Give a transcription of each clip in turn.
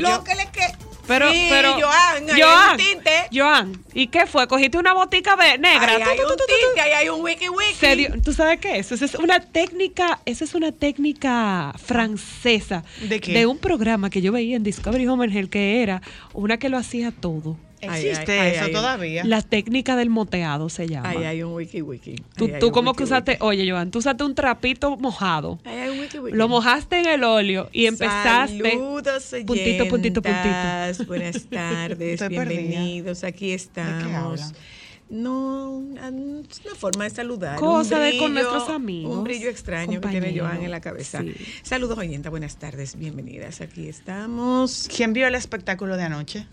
cabello? Lo que le queda. Pero, Sí, pero, Joan, Joan, tinte. Joan, ¿y qué fue? ¿Cogiste una botica negra? Ahí hay un tinte, ahí hay un wiki wiki. Se dio- ¿Tú sabes qué es? Eso es una técnica, esa es una técnica francesa ¿De qué? un programa que yo veía en Discovery Home Health que era una que lo hacía todo. Existe ay, ay, eso ay. todavía. La técnica del moteado se llama. Ahí hay un wiki wiki. Tú, tú como wiki, que usaste, wiki. oye Joan, tú usaste un trapito mojado. Ahí hay un wiki wiki. Lo mojaste en el óleo y empezaste. Saludos, puntito, puntito, puntito. Buenas tardes, Estoy perdida. bienvenidos. Aquí estamos. No, es una forma de saludar. Cosa de con nuestros amigos, Un brillo extraño que tiene. Joan en la cabeza. Sí. Saludos, oyentas. Buenas tardes, bienvenidas. Aquí estamos. ¿Quién vio el espectáculo de anoche?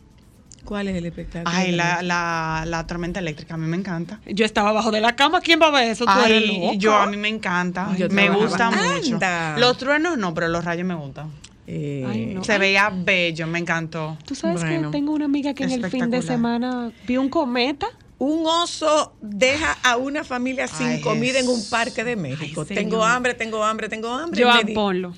¿Cuál es el espectáculo? Ay, la, la, la tormenta eléctrica, a mí me encanta. Yo estaba abajo de la cama, ¿quién va a ver eso? Tú eres Ay, yo a mí me encanta. Yo me gusta mucho. Anda. Los truenos no, pero los rayos me gustan. Eh, Ay, no. Se veía bello, me encantó. Tú sabes Bueno, que tengo una amiga que en el fin de semana vio un cometa. Un oso deja a una familia sin Ay, comida en un parque de México. Ay, tengo señor. hambre, tengo hambre, tengo hambre. Y me Joan, di- ponlo.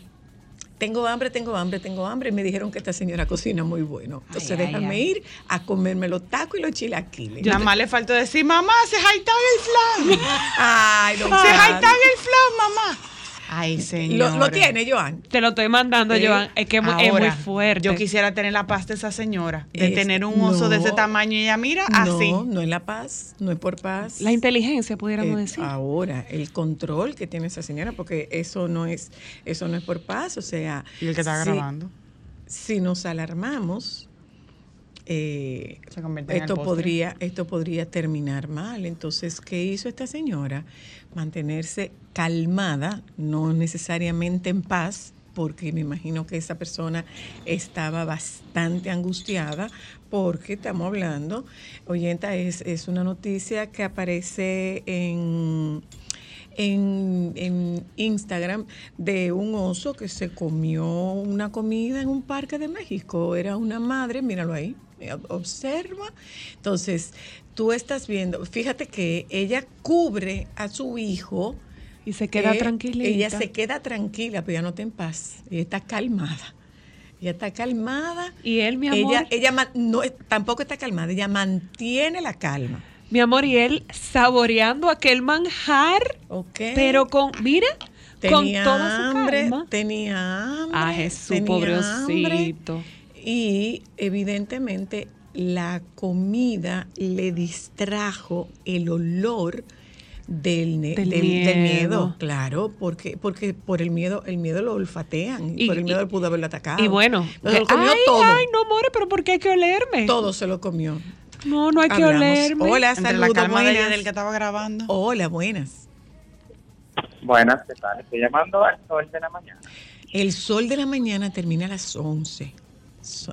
Tengo hambre, tengo hambre, tengo hambre. Y me dijeron que esta señora cocina muy bueno. Entonces Ay, déjame ay. ir a comerme los tacos y los chilaquiles. Nada más le faltó decir, mamá, se jaitan el flan. Ay, don se jaitan el flan, mamá. Ay, señor. ¿Lo, lo tiene, Joan? Te lo estoy mandando, Sí. Joan. Es que es muy- es muy fuerte. Yo quisiera tener la paz de esa señora, de Es- tener un oso de ese tamaño y ella mira así. No, no es la paz, no es por paz. La inteligencia, pudiéramos Eh, decir. Ahora, el control que tiene esa señora, porque eso no es, eso no es por paz, o sea. Y el que está si- grabando. Si nos alarmamos, eh, Se convierte en esto podría, esto podría terminar mal. Entonces, ¿qué hizo esta señora? Mantenerse calmada, no necesariamente en paz, porque me imagino que esa persona estaba bastante angustiada, porque estamos hablando, oyenta, es, es una noticia que aparece en, en, en Instagram de un oso que se comió una comida en un parque de México. Era una madre, míralo ahí, eh, observa. Entonces, tú estás viendo, fíjate que ella cubre a su hijo. Y se queda eh, tranquilita. Ella se queda tranquila, pero ella no está en paz. Ella está calmada. Ella está calmada. Y él, mi amor. Ella, ella no, tampoco está calmada, ella mantiene la calma. Mi amor, y él saboreando aquel manjar, ¿Ok? pero con, mira, con tenía toda su hambre, calma. tenía hambre. Ah, Jesús, tenía hambre, pobrecito. y evidentemente la comida le distrajo el olor del, Del miedo. claro, porque, porque por el miedo, el miedo lo olfatean, y, por el miedo y- él pudo haberlo atacado. Y bueno, Pero se lo comió ay, todo. ay, no more, pero ¿por qué hay que olerme? Todo se lo comió. No, no hay que Hablamos. olerme. Hola, Entre la saludos, calma buenas. del que estaba grabando. Hola, buenas. Buenas, ¿qué tal? Estoy llamando al sol de la mañana. El sol de la mañana termina a las 11.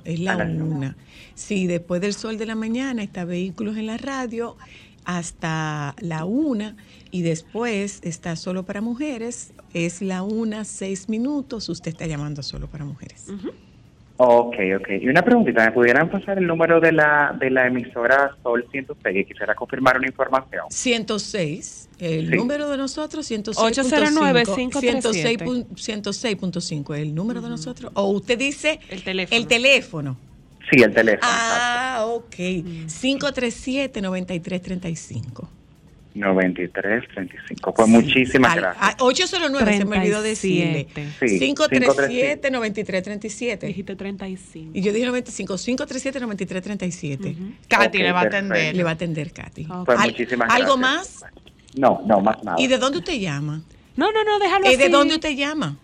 Es la A las una. Sí, después del sol de la mañana está vehículos en la radio hasta la una y después está solo para mujeres. Es la una, seis minutos. Usted está llamando a solo para mujeres. Ok, ok. Y una preguntita, ¿me pudieran pasar el número de la, de la emisora Sol 106? Quisiera confirmar una información. 106, el Sí. número de nosotros, 106. 809-537. 106.5, el número de nosotros. O usted dice El teléfono. el teléfono. Sí, el teléfono. Ah, ok. 537-9335. Exacto. 9335. Pues muchísimas Al- gracias. a- 809, se me olvidó decirle. 37. Sí, 537-9337. Dijiste 35. Y yo dije 95, 537-9337. Katy Ok, le va a perfecto. atender. Le va a atender Katy. Ok. Pues Al- muchísimas ¿Algo gracias. más? No, no, más nada. ¿Y de dónde usted llama? No, no, no, déjalo ¿Y así. de dónde usted llama?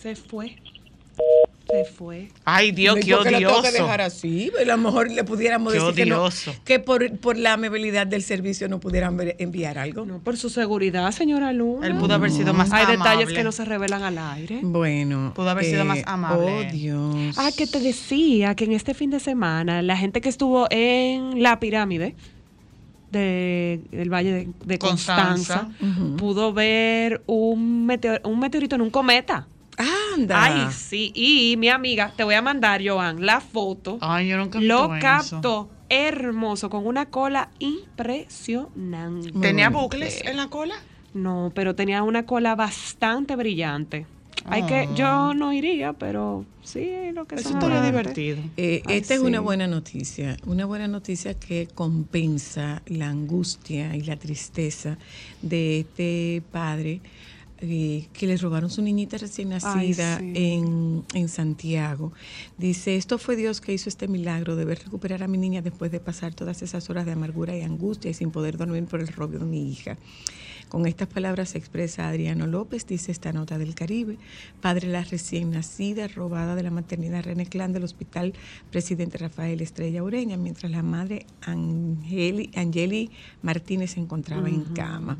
Se fue. Se fue. Ay, Dios, ¿Y qué lo tengo que odioso. dejar así? A lo mejor le pudiéramos Qué decir que, no- odioso. que por, por la amabilidad del servicio no pudieran ver- enviar algo. No, por su seguridad, señora Luna. Él pudo haber sido más Hay amable. detalles que no se revelan al aire. Bueno. Pudo haber sido más amable. Oh, Dios. Ah, que te decía que en este fin de semana la gente que estuvo en la pirámide de, del Valle de, de Constanza, pudo ver un, meteor- un meteorito en un cometa. Anda. Ay, sí. Y mi amiga, te voy a mandar, Joan, la foto. Ay, yo nunca Lo captó hermoso, con una cola impresionante. ¿Tenía bucles en la cola? No, pero tenía una cola bastante brillante. Hay que, Ah. yo no iría, pero sí, lo que Eso estaría divertido. Eh, Ay, esta es una buena noticia, una buena noticia que compensa la angustia y la tristeza de este padre eh, que le robaron su niñita recién nacida sí. en, en Santiago. Dice, esto fue Dios que hizo este milagro de ver recuperar a mi niña después de pasar todas esas horas de amargura y angustia y sin poder dormir por el robo de mi hija. Con estas palabras se expresa Adriano López, dice esta nota del Caribe, padre de la recién nacida, robada de la maternidad René Clan del Hospital Presidente Rafael Estrella Ureña, mientras la madre Angeli, Angeli Martínez se encontraba en cama.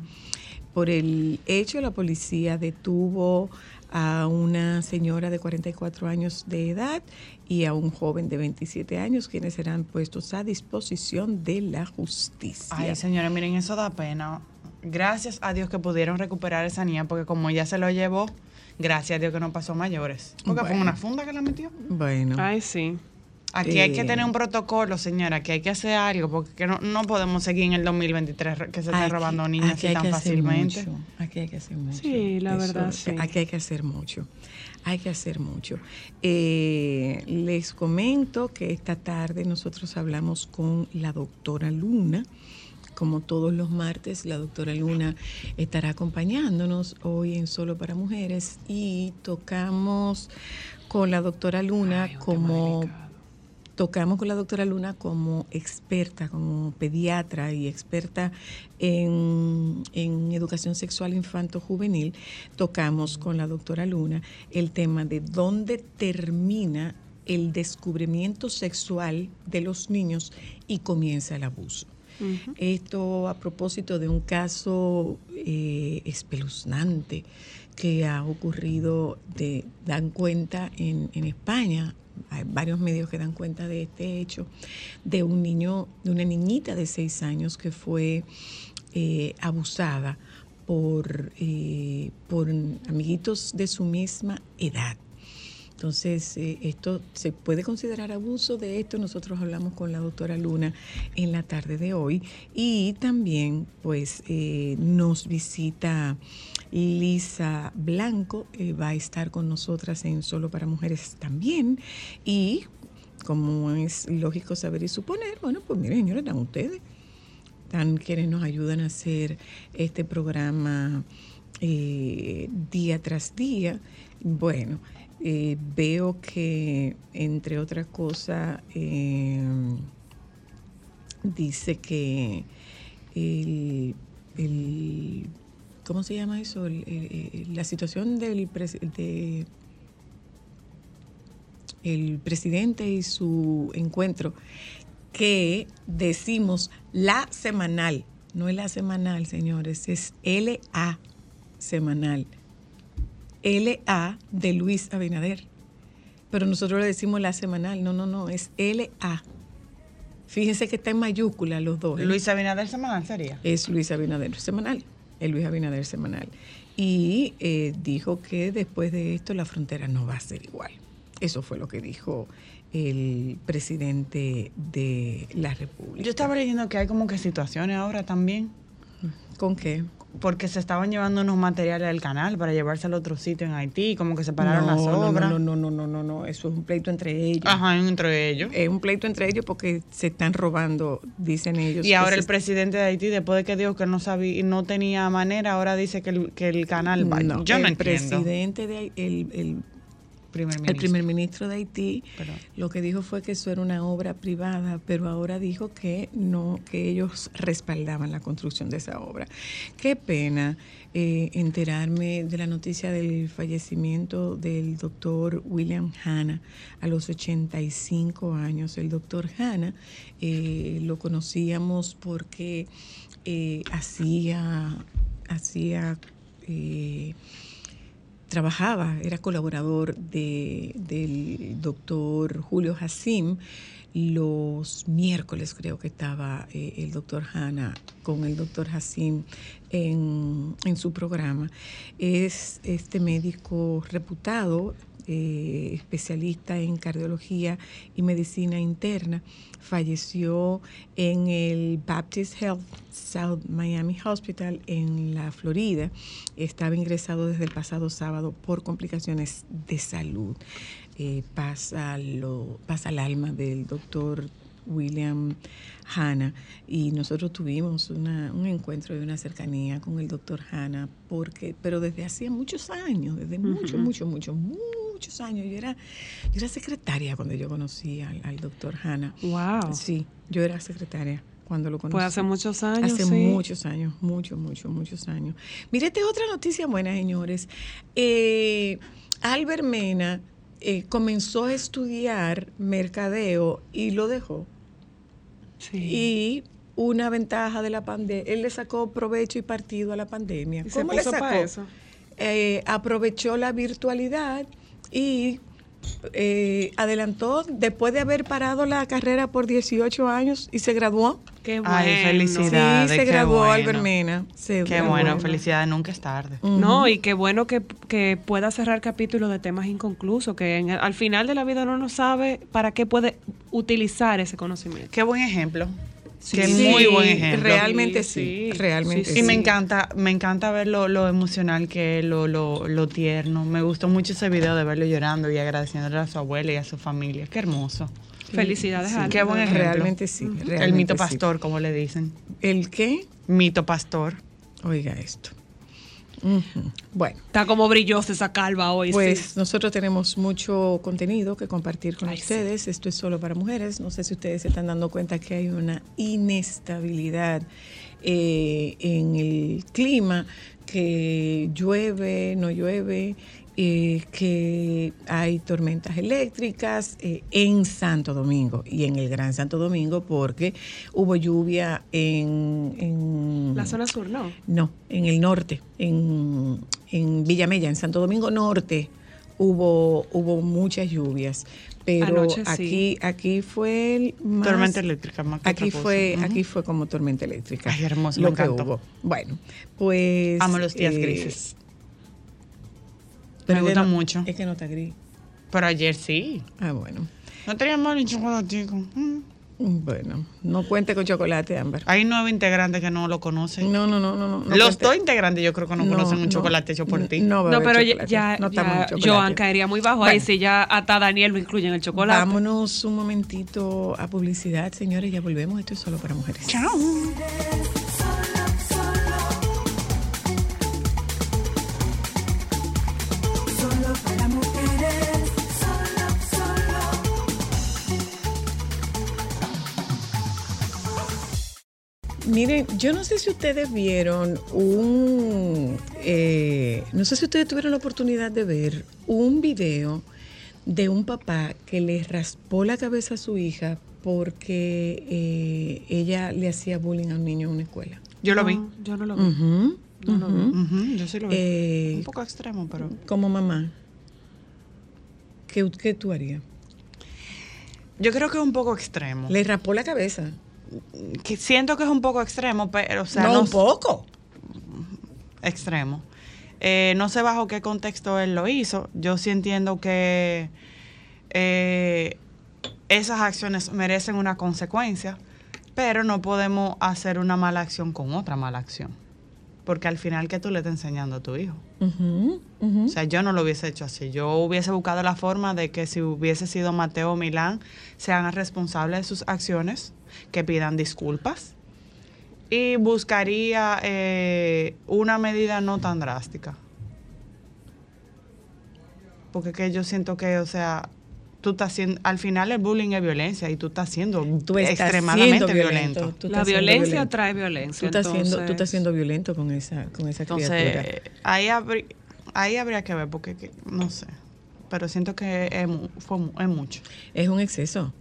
Por el hecho, la policía detuvo a una señora de 44 años de edad y a un joven de 27 años, quienes serán puestos a disposición de la justicia. Ay, señores, miren, eso da pena. Gracias a Dios que pudieron recuperar esa niña, porque como ella se lo llevó, gracias a Dios que no pasó mayores. Porque fue una funda que la metió. Bueno. Ay, sí. Aquí hay que Eh. tener un protocolo, señora, aquí hay que hacer algo, porque que no, no podemos seguir en el 2023 re- que se está Aquí- robando niñas aquí así tan que fácilmente. mucho, Aquí hay que hacer mucho. Sí, la verdad, sí. Aquí hay que hacer mucho. Hay que hacer mucho. Eh, les comento que esta tarde nosotros hablamos con la doctora Luna. Como todos los martes, la doctora Luna estará acompañándonos hoy en Solo para Mujeres y tocamos con la doctora Luna Ay, como delicado. Tocamos con la doctora Luna como experta, como pediatra y experta en, en educación sexual infanto-juvenil. Tocamos con la doctora Luna el tema de dónde termina el descubrimiento sexual de los niños y comienza el abuso. Esto a propósito de un caso eh, espeluznante que ha ocurrido, de, dan cuenta en, en España, hay varios medios que dan cuenta de este hecho, de un niño, de una niñita de seis años que fue eh, abusada por, eh, por amiguitos de su misma edad. Entonces, eh, esto se puede considerar abuso. De esto nosotros hablamos con la doctora Luna en la tarde de hoy. Y también, pues, nos visita Lisa Blanco, eh, va a estar con nosotras en Solo para Mujeres también. Y, como es lógico saber y suponer, bueno, pues miren, señores, están ustedes. Están quienes nos ayudan a hacer este programa eh, día tras día. Bueno, eh, veo que, entre otras cosas, dice que el- ¿cómo se llama eso? El- el- el- la situación del de el presidente y su encuentro, que decimos la semanal, no es la semanal, señores, es LA semanal. LA de Luis Abinader. Pero nosotros le decimos la semanal, no, no, no, es LA. Fíjense que está en mayúscula los dos. ¿eh? Luis Abinader semanal sería. es Luis Abinader semanal, el Luis Abinader semanal. Y eh, dijo que después de esto la frontera no va a ser igual. Eso fue lo que dijo el presidente de la República. Yo estaba leyendo que hay como que situaciones ahora también. ¿Con qué? Porque se estaban llevando unos materiales del canal para llevarse al otro sitio en Haití, como que separaron las no, obras. no, no, no, no, no, no, eso es un pleito entre ellos. Ajá, entre ellos. Es un pleito entre ellos porque se están robando, dicen ellos. Y ahora se el presidente de Haití, después de que dijo que no sabía, no tenía manera, ahora dice que el, que el canal va. No, Yo no el entiendo. presidente de el, el, Primer el primer ministro de Haití Perdón. lo que dijo fue que eso era una obra privada, pero ahora dijo que no, que ellos respaldaban la construcción de esa obra. Qué pena eh, enterarme de la noticia del fallecimiento del doctor William Hanna a los 85 años. El doctor Hanna eh, lo conocíamos porque eh, hacía, hacía eh, trabajaba, era colaborador de, del doctor Julio Hassim. Los miércoles creo que estaba eh, el doctor Hanna con el doctor Hassim en, en su programa. Es este médico reputado, eh, especialista en cardiología y medicina interna, falleció en el Baptist Health South Miami Hospital en la Florida. Estaba ingresado desde el pasado sábado por complicaciones de salud. Eh, pasa, lo, pasa el alma del doctor William Hanna y nosotros tuvimos una- un encuentro y una cercanía con el doctor Hanna porque pero desde hacía muchos años desde muchos muchos muchos muchos años yo era yo era secretaria cuando yo conocí al, al doctor Hanna Wow. sí yo era secretaria cuando lo conocí Pues hace muchos años. Hace sí. muchos años, muchos, muchos, muchos años. Mire, esta es otra noticia buena, señores. Eh, Albert Mena eh, comenzó a estudiar mercadeo y lo dejó. Sí. Y una ventaja de la pandemia, él le sacó provecho y partido a la pandemia. ¿Y se ¿Cómo le sacó? eso? Eh, aprovechó la virtualidad y eh, adelantó después de haber parado la carrera por 18 años y se graduó. Qué bueno. Ay, felicidad. Sí, Felicidades, se qué graduó bueno. Albert Mena. Se Qué graduó. bueno, felicidades, nunca es tarde. No, y qué bueno que, que pueda cerrar capítulos de temas inconclusos, que en al final de la vida uno no sabe para qué puede utilizar ese conocimiento. Qué buen ejemplo. Qué Sí, muy buen ejemplo. Realmente sí, Sí, sí. realmente Sí, sí. Y me encanta, me encanta ver lo, lo emocional que es, lo, lo, lo tierno. Me gustó mucho ese video de verlo llorando y agradeciéndole a su abuela y a su familia. Qué hermoso. Felicidades, Sí, Albert. qué buen ejemplo. Realmente sí. El realmente mito sí. pastor, como le dicen. ¿El qué? Mito pastor. Oiga esto. Bueno. Está como brillosa esa calva hoy. Pues sí. nosotros tenemos mucho contenido que compartir con Ay, sí. ustedes. Esto es solo para mujeres. No sé si ustedes se están dando cuenta que hay una inestabilidad eh, en el clima, que llueve, no llueve, eh, que hay tormentas eléctricas eh, en Santo Domingo y en el Gran Santo Domingo porque hubo lluvia en... en La zona sur, ¿no? no, en el norte, en, en Villamella, en Santo Domingo Norte, hubo, hubo muchas lluvias. Pero Anoche sí. aquí, aquí fue el más- Tormenta eléctrica, más que Aquí otra cosa. fue, aquí fue como tormenta eléctrica. Ay, hermoso, lo me que hubo. Bueno, pues. Amo los días eh, grises. Me gusta mucho. Es que no está gris. Pero ayer sí. Ah, bueno. No teníamos ni chocolatico. Mm. Bueno, no cuente con chocolate, Ámbar. Hay nueve integrantes que no lo conocen. No, no, no, no. Los cuente- dos integrantes yo creo que no, conocen un chocolate hecho por ti. No, va a No, pero ya, chocolate. ya, no estamos en ya chocolate. Joan caería muy bajo ahí si ya hasta Daniel lo incluye en el chocolate. Vámonos un momentito a publicidad, señores, ya volvemos. Esto es solo para mujeres. Chao. Miren, yo no sé si ustedes vieron un, eh, no sé si ustedes tuvieron la oportunidad de ver un video de un papá que le raspó la cabeza a su hija porque eh, ella le hacía bullying a un niño en una escuela. Yo lo vi. No, yo no lo vi. No lo vi. yo sí lo vi. Eh, un poco extremo, pero. Como mamá, ¿qué, qué tú harías? Yo creo que es un poco extremo. Le raspó la cabeza. Que siento que es un poco extremo, pero, o sea, no, no un poco. extremo. Eh, no sé bajo qué contexto él lo hizo. Yo sí entiendo que eh, esas acciones merecen una consecuencia. Pero no podemos hacer una mala acción con otra mala acción. Porque al final, ¿qué tú le estás enseñando a tu hijo? O sea, yo no lo hubiese hecho así. Yo hubiese buscado la forma de que si hubiese sido Mateo Milán, se hagan responsables de sus acciones, que pidan disculpas. Y buscaría eh, una medida no tan drástica. Porque que yo siento que, o sea, tú estás haciendo, al final el bullying es violencia y tú estás siendo Tú estás extremadamente siendo violento. Tú La estás siendo violencia violento. trae Tú violencia. estás, siendo, tú estás siendo violento con esa, con esa criatura. Entonces, ahí, habrí- ahí habría que ver, porque que- no sé. Pero siento que fue es mucho. Es un exceso.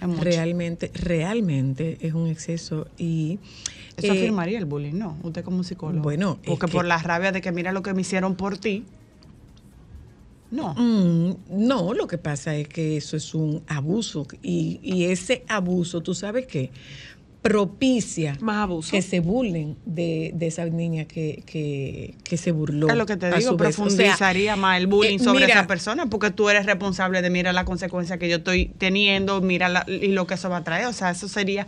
Realmente, realmente es un exceso y... Eso eh, afirmaría el bullying, ¿no? Usted como psicólogo. Bueno, Porque que- por la rabia de que mira lo que me hicieron por ti. No. Mm, no, lo que pasa es que eso es un abuso y, y ese abuso, tú sabes qué, propicia Más abuso. que se burlen de, de esa niña que, que, que se burló. Es lo que te digo. O sea, profundizaría más el bullying eh, sobre mira, esa persona, porque tú eres responsable de mira la consecuencia que yo estoy teniendo, mira la- y lo que eso va a traer. O sea, eso sería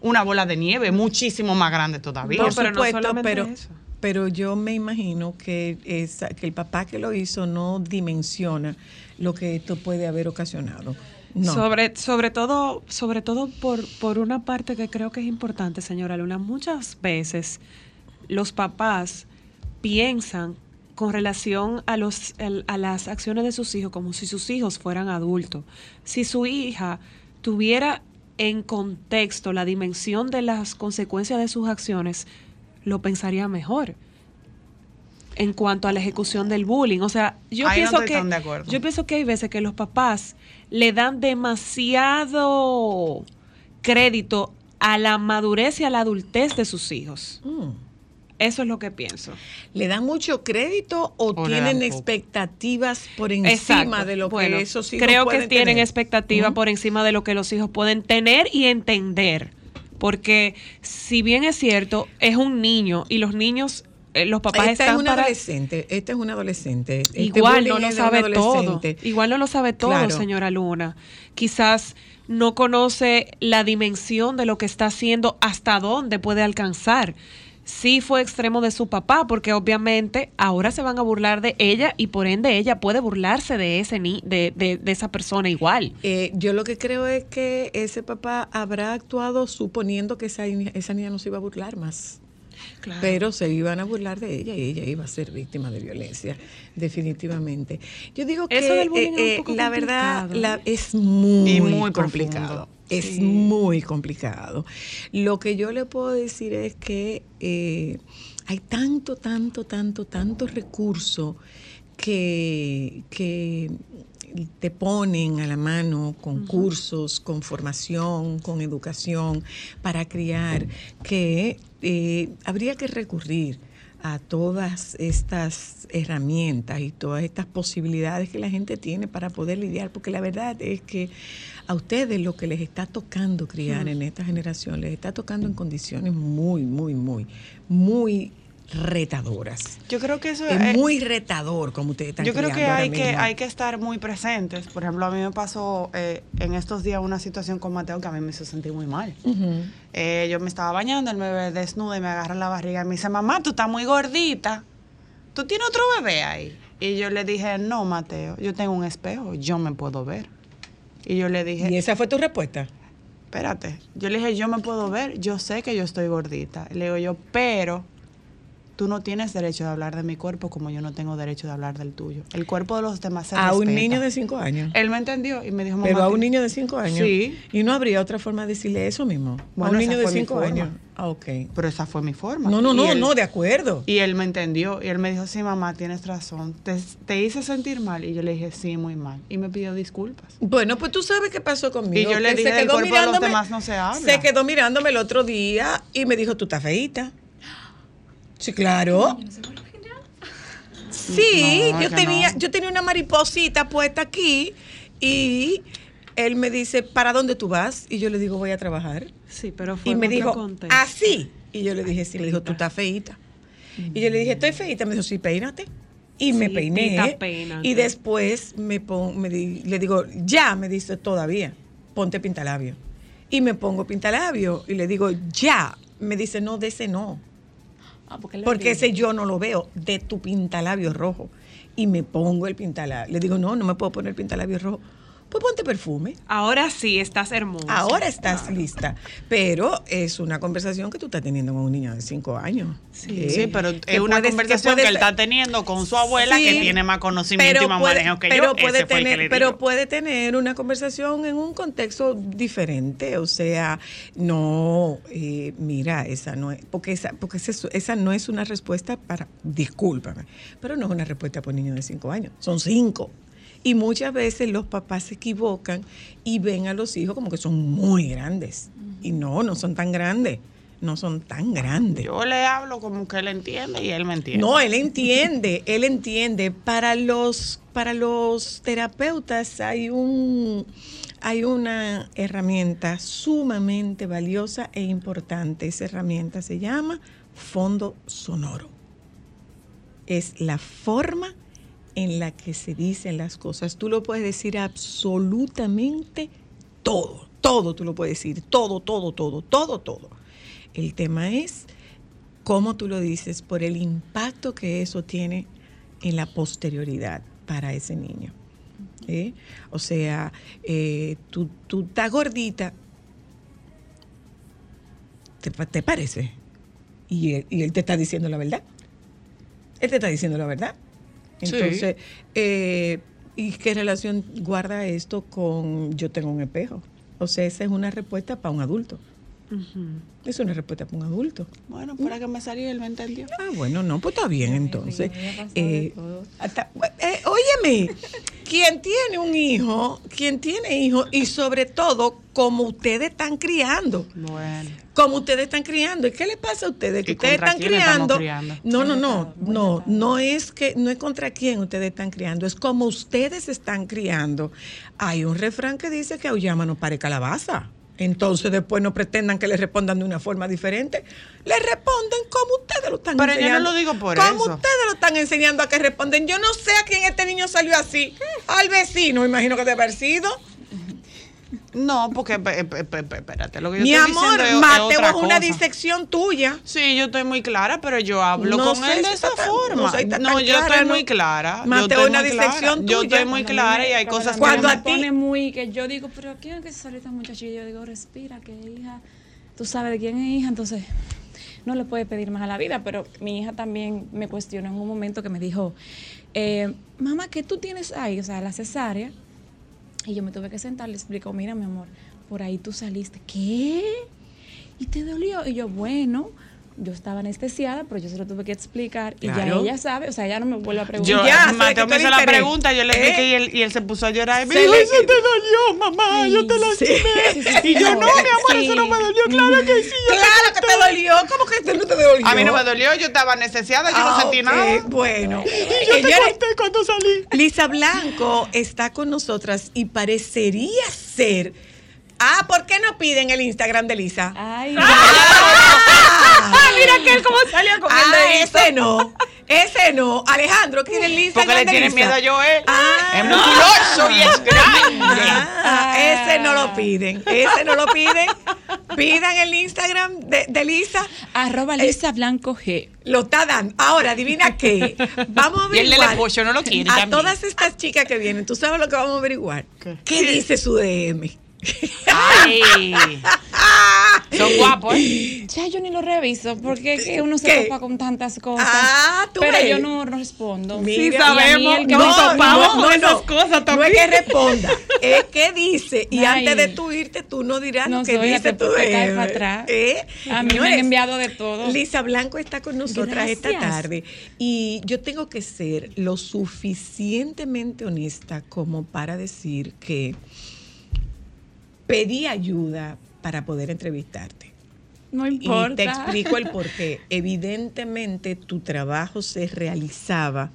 una bola de nieve muchísimo más grande todavía. Por pero no solamente pero, eso. pero yo me imagino que, esa, que el papá que lo hizo no dimensiona lo que esto puede haber ocasionado. Sobre, sobre todo, sobre todo por, por una parte que creo que es importante, señora Luna, muchas veces los papás piensan con relación a, los, a las acciones de sus hijos como si sus hijos fueran adultos. Si su hija tuviera en contexto la dimensión de las consecuencias de sus acciones, lo pensaría mejor en cuanto a la ejecución del bullying. O sea, yo Ahí pienso que de yo pienso que hay veces que los papás le dan demasiado crédito a la madurez y a la adultez de sus hijos. Mm. Eso es lo que pienso. ¿Le dan mucho crédito o, tienen expectativas por encima Exacto. de lo Bueno, que esos hijos Creo que pueden tienen tener? expectativa por encima de lo que los hijos pueden tener y entender. Porque si bien es cierto, es un niño y los niños, los papás Esta es están una para... adolescente, esta es una adolescente. Este Igual bullying no lo es sabe todo. adolescente. Igual no lo sabe todo, Claro. señora Luna. Quizás no conoce la dimensión de lo que está haciendo, hasta dónde puede alcanzar. Sí fue extremo de su papá, porque obviamente ahora se van a burlar de ella y por ende ella puede burlarse de ese ni de, de- de esa persona igual. Eh, yo lo que creo es que ese papá habrá actuado suponiendo que esa, esa niña no se iba a burlar más. Claro. Pero se iban a burlar de ella y ella iba a ser víctima de violencia, definitivamente. Yo digo que Eso del bullying es un eh, poco la verdad la- ¿eh? es muy, Y muy complicado. Es Sí. muy complicado. Lo que yo le puedo decir es que eh, hay tanto, tanto, tanto, tanto recurso que, que te ponen a la mano con cursos, con formación, con educación para criar, que eh, habría que recurrir a todas estas herramientas y todas estas posibilidades que la gente tiene para poder lidiar, porque la verdad es que a ustedes lo que les está tocando criar en esta generación, les está tocando en condiciones muy, muy, muy, muy retadoras. Yo creo que eso Es es, muy retador como ustedes están Yo creo que hay, que hay que estar muy presentes. Por ejemplo, a mí me pasó eh, en estos días una situación con Mateo que a mí me hizo sentir muy mal. Eh, yo me estaba bañando, él me ve desnuda y me agarra la barriga y me dice, mamá, tú estás muy gordita. ¿Tú tienes otro bebé ahí? Y yo le dije, no, Mateo, yo tengo un espejo, yo me puedo ver. Y yo le dije, ¿Y esa fue tu respuesta? espérate, yo le dije, yo me puedo ver, yo sé que yo estoy gordita. Le digo yo, pero tú no tienes derecho de hablar de mi cuerpo como yo no tengo derecho de hablar del tuyo. El cuerpo de los demás se A un niño de cinco años. Él me entendió y me dijo, mamá. Pero a un niño de cinco años. Sí. Y no habría otra forma de decirle eso mismo. a un niño de cinco años. Ah, ok. Pero esa fue mi forma. No, no, no, él- no, de acuerdo. Y él me entendió y él me dijo, sí, mamá, tienes razón. Te, te hice sentir mal. Y yo le dije, sí, muy mal. Y me pidió disculpas. Bueno, pues tú sabes qué pasó conmigo. Y yo le que dije, se quedó cuerpo de los demás no se habla. Se quedó mirándome el otro día y me dijo, tú estás feíta. Sí, claro. Sí, No, yo tenía, no. yo tenía una mariposita puesta aquí y él me dice, ¿para dónde tú vas? Y yo le digo, voy a trabajar. Sí, pero fue Y me dijo, contexto. así. Y yo le dije, sí, me dijo, tú estás feíta. Y yo le dije, estoy feíta. Me dijo, sí, peínate. Y me peiné. Y después me, pon- me di- le digo, ya, me dice, todavía, ponte pintalabio. y me pongo pintalabio y le digo, ya. Me dice, no, de ese no. Ah, porque, ese yo no lo veo, de tu pintalabio rojo. Y me pongo el pintalabio. Le digo, no, no me puedo poner pintalabio rojo. Pues ponte perfume. Ahora sí, estás hermosa. Ahora estás lista. Pero es una conversación que tú estás teniendo con un niño de 5 años. ¿eh? Sí, pero es Que una conversación que, él está teniendo con su abuela Sí, que tiene más conocimiento y más puede- manejo que pero yo. Puede Ese que tener, pero puede tener una conversación en un contexto diferente. O sea, no, eh, mira, esa no es, porque esa, porque esa, esa no es una respuesta para, discúlpame, pero no es una respuesta para un niño de 5 años, son 5. Y muchas veces los papás se equivocan y ven a los hijos como que son muy grandes. Y no, no son tan grandes. No son tan grandes. Yo le hablo como que él entiende y él me entiende. No, él entiende, él entiende. Para los, para los terapeutas hay un hay una herramienta sumamente valiosa e importante. Esa herramienta se llama fondo sonoro. Es la forma en la que se dicen las cosas. Tú lo puedes decir absolutamente todo, todo tú lo puedes decir, todo, todo, todo, todo, todo. El tema es cómo tú lo dices por el impacto que eso tiene en la posterioridad para ese niño. O sea, eh, tú, tú estás gordita, ¿te, te parece? Y él, y él te está diciendo la verdad. Él te está diciendo la verdad. Sí. Entonces, eh, ¿y qué relación guarda esto con yo tengo un espejo? O sea, esa es una respuesta para un adulto. Es una respuesta para un adulto. Bueno, para que me salió, él me entendió. Ah, bueno, no, pues está bien entonces. Eh, hasta- eh, óyeme, quien tiene un hijo, quien tiene hijos y sobre todo como ustedes están criando, Bueno. como ustedes están criando. ¿Y qué le pasa a ustedes? Que ¿Y ustedes están criando. criando? No, no, no, no, no es que no es contra quién ustedes están criando, es como ustedes están criando. Hay un refrán que dice que auyama no pare calabaza. Entonces después no pretendan que les respondan de una forma diferente. Les responden como ustedes lo están Pero yo no enseñando. lo digo por como eso. ustedes lo están enseñando a que responden. Yo no sé a quién este niño salió así. Al vecino, imagino que debe haber sido. No, porque espérate, lo que yo Mi estoy amor, diciendo es, es Mateo otra es una cosa. disección tuya. Sí, yo estoy muy clara, pero yo hablo No con él de esa tan- forma. no yo clara, estoy ¿no? muy clara. Mateo, yo estoy una disección Yo tuya. estoy muy clara me- y hay cosas la Cuando me ti- pone muy que yo digo, pero ¿quién es que se salió esta muchachilla? Yo digo, respira, que hija, tú sabes de quién es hija, entonces no le puedes pedir más a la vida, pero mi hija también me cuestionó en un momento que me dijo, eh, mamá, ¿qué tú tienes ahí? O sea, la cesárea. Y yo me tuve que sentar, le explico, mira mi amor, por ahí tú saliste. ¿Qué? ¿Y te dolió? Y yo, bueno, yo estaba anestesiada, pero yo se lo tuve que explicar. Y Claro. ya ella sabe, o sea, ella no me vuelve a preguntar. Yo, Ya, Mateo me hizo la pregunta, yo le ¿Eh? expliqué y él, y él se puso a llorar. Y me Se dijo, eso te dolió, mamá, yo te lastimé. Sí, sí, sí, y yo, no, mi amor, eso no me dolió, claro que sí. yo te Claro que te dolió. ¿Cómo que esto no te dolió? A mí no me dolió, yo estaba anestesiada, yo Ah, no sentí ok, nada. Bueno, Y yo te conté cuando salí. Lisa Blanco está con nosotras y parecería ser. Ah, ¿por qué no piden el Instagram de Lisa? Ay, Ah, mira que él cómo salió con el ah, ese no. Ese no. Alejandro, ¿quién es el Instagram Porque le de tienen Lisa? miedo a Joel. Ah, es musculoso y es grande. Ah, ese no lo piden. Ese no lo piden. Pidan el Instagram de, de Lisa. Arroba Lisa Blanco G. Lo está dando. Ahora, adivina qué. Vamos a Y el averiguar. esposo no lo quiere A también. todas estas chicas que vienen, ¿tú sabes lo que vamos a averiguar? ¿Qué? ¿Qué dice su DM? Ay. Son guapos, ¿eh? Ya yo ni lo reviso porque es que uno se ¿Qué? topa con tantas cosas. Ah, tú pero ves. yo no respondo. Mira. Mí sabemos, que no topamos topamos con esas cosas No es también. que responda, es que dice. Y Ay. antes de tú irte, tú no dirás No lo que soy, dice para atrás. ¿Eh? A mí me han enviado de todo. Lisa Blanco está con nosotras esta tarde y yo tengo que ser lo suficientemente honesta como para decir que pedí ayuda para poder entrevistarte. No Y importa. te explico el por qué. Evidentemente tu trabajo se realizaba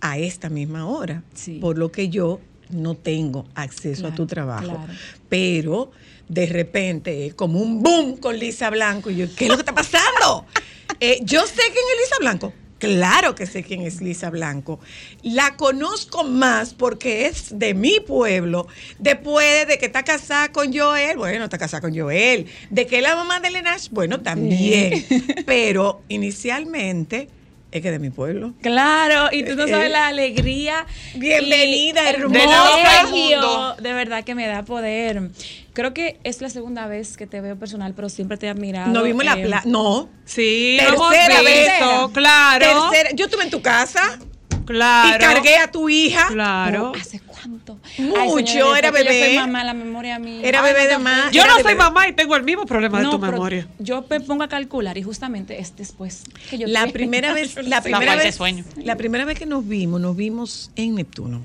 a esta misma hora, Sí. por lo que yo no tengo acceso a tu trabajo. claro. Pero de repente es como un boom con Lisa Blanco y yo, ¿qué es lo que está pasando? Eh, yo sé quién es Lisa Blanco. Claro que sé quién es Lisa Blanco. La conozco más porque es de mi pueblo. Después de que está casada con Joel, bueno, está casada con Joel. De que es la mamá de Lenash, bueno, también. Pero inicialmente es que de mi pueblo. Claro, y tú no Eh, sabes la alegría. Bienvenida, hermosa. Mundo. De verdad que me da poder. Creo que es la segunda vez que te veo personal, pero siempre te he admirado. Nos vimos en la eh, playa. No. Sí, Tercera vez. claro. Tercera- Yo estuve en tu casa Claro. y cargué a tu hija. Claro. ¿Hace cuánto? Mucho, señores, era porque Yo bebé. soy mamá, la memoria mía. Era Ay, bebé no, de no, más. Yo no soy bebé. mamá y tengo el mismo problema de No, tu memoria. Yo me pongo a calcular y justamente es después que yo La primera vez, la Sí. primera de vez, sueño. la primera vez que nos vimos, nos vimos en Neptuno.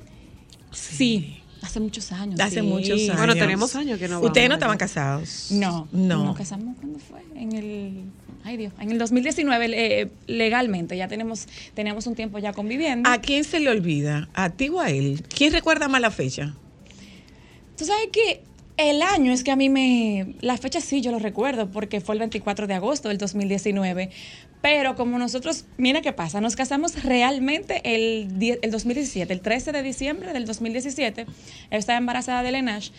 Sí, hace muchos años. Hace sí. muchos años. Bueno, tenemos años que no Ustedes no vamos. estaban casados. No, No. Nos casamos cuando fue en el ay Dios, en el 2019 eh, legalmente ya tenemos teníamos un tiempo ya conviviendo. ¿A quién se le olvida? ¿A ti o a él? ¿Quién recuerda más la fecha? Tú sabes que el año es que a mí me la fecha sí yo lo recuerdo porque fue el 24 de agosto del 2019. Pero como nosotros, mira qué pasa, nos casamos realmente el, el 2017, el 13 de diciembre del 2017. Ella estaba embarazada de Lenash.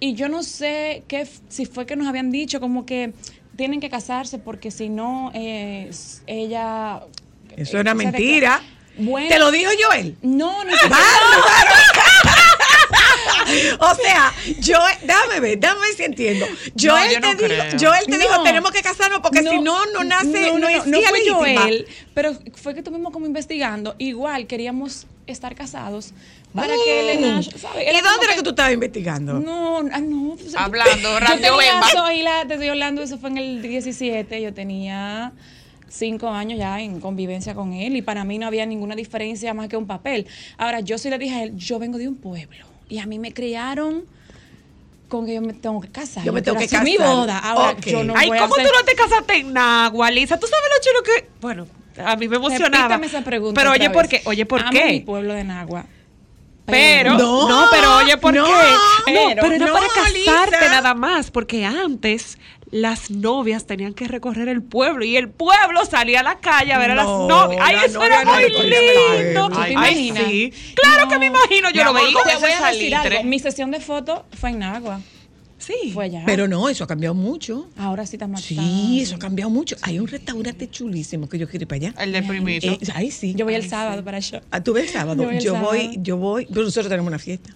Y yo no sé qué, si fue que nos habían dicho como que tienen que casarse porque si no, eh, ella... Eso eh, era declara- mentira. Bueno, ¿Te lo dijo Joel? No, ni siquiera. o sea, yo, déjame ver, déjame ver si entiendo. Joel yo no te, dijo, creo. Joel te dijo, No. tenemos que casarnos porque si no, no nace, no, es no fue. Joel, pero fue que estuvimos como investigando. Igual queríamos estar casados para que Mm. Lenash, ¿sabes? ¿Y dónde era que tú estabas investigando? No, ah, no. pues, Hablando, yo Radio soy la- te estoy hablando, eso fue en el 17, yo tenía cinco años ya en convivencia con él y para mí no había ninguna diferencia más que un papel. Ahora, yo sí le dije a él, yo vengo de un pueblo y a mí me criaron con que yo me tengo que casar. Yo me tengo que hacer mi casar. boda. Ahora, yo no Ay, voy a ¿cómo hacer- tú no te casaste en Nagua, Lisa? ¿Tú sabes lo chulo que...? Bueno, a mí me emocionaba. Repítame esa pregunta Pero oye, ¿por qué? Oye, ¿por Amo qué? mi pueblo de Nagua. Pero, No, no, pero oye, ¿por no, qué? No, pero- pero era no, para casarte Lisa. nada más, porque antes las novias tenían que recorrer el pueblo y el pueblo salía a la calle a ver a las No, novias. Ay, la eso novia era no muy lindo. Ay, ¿Tú te imaginas? sí. Claro que me imagino, yo Mi lo veía. ¿cómo Te ese voy a decir salitre? algo. Mi sesión de fotos fue en Nagua. Sí. Fue allá. Pero no, eso ha cambiado mucho. Ahora sí está más Sí, eso ha cambiado mucho. Hay un restaurante chulísimo que yo quiero ir para allá. El del primito. Eh, ay, sí. Yo voy el Ay, sábado sí. para allá. Ah, ¿Tú ves el sábado? Yo voy el Yo voy, sábado. yo voy. Pero nosotros tenemos una fiesta.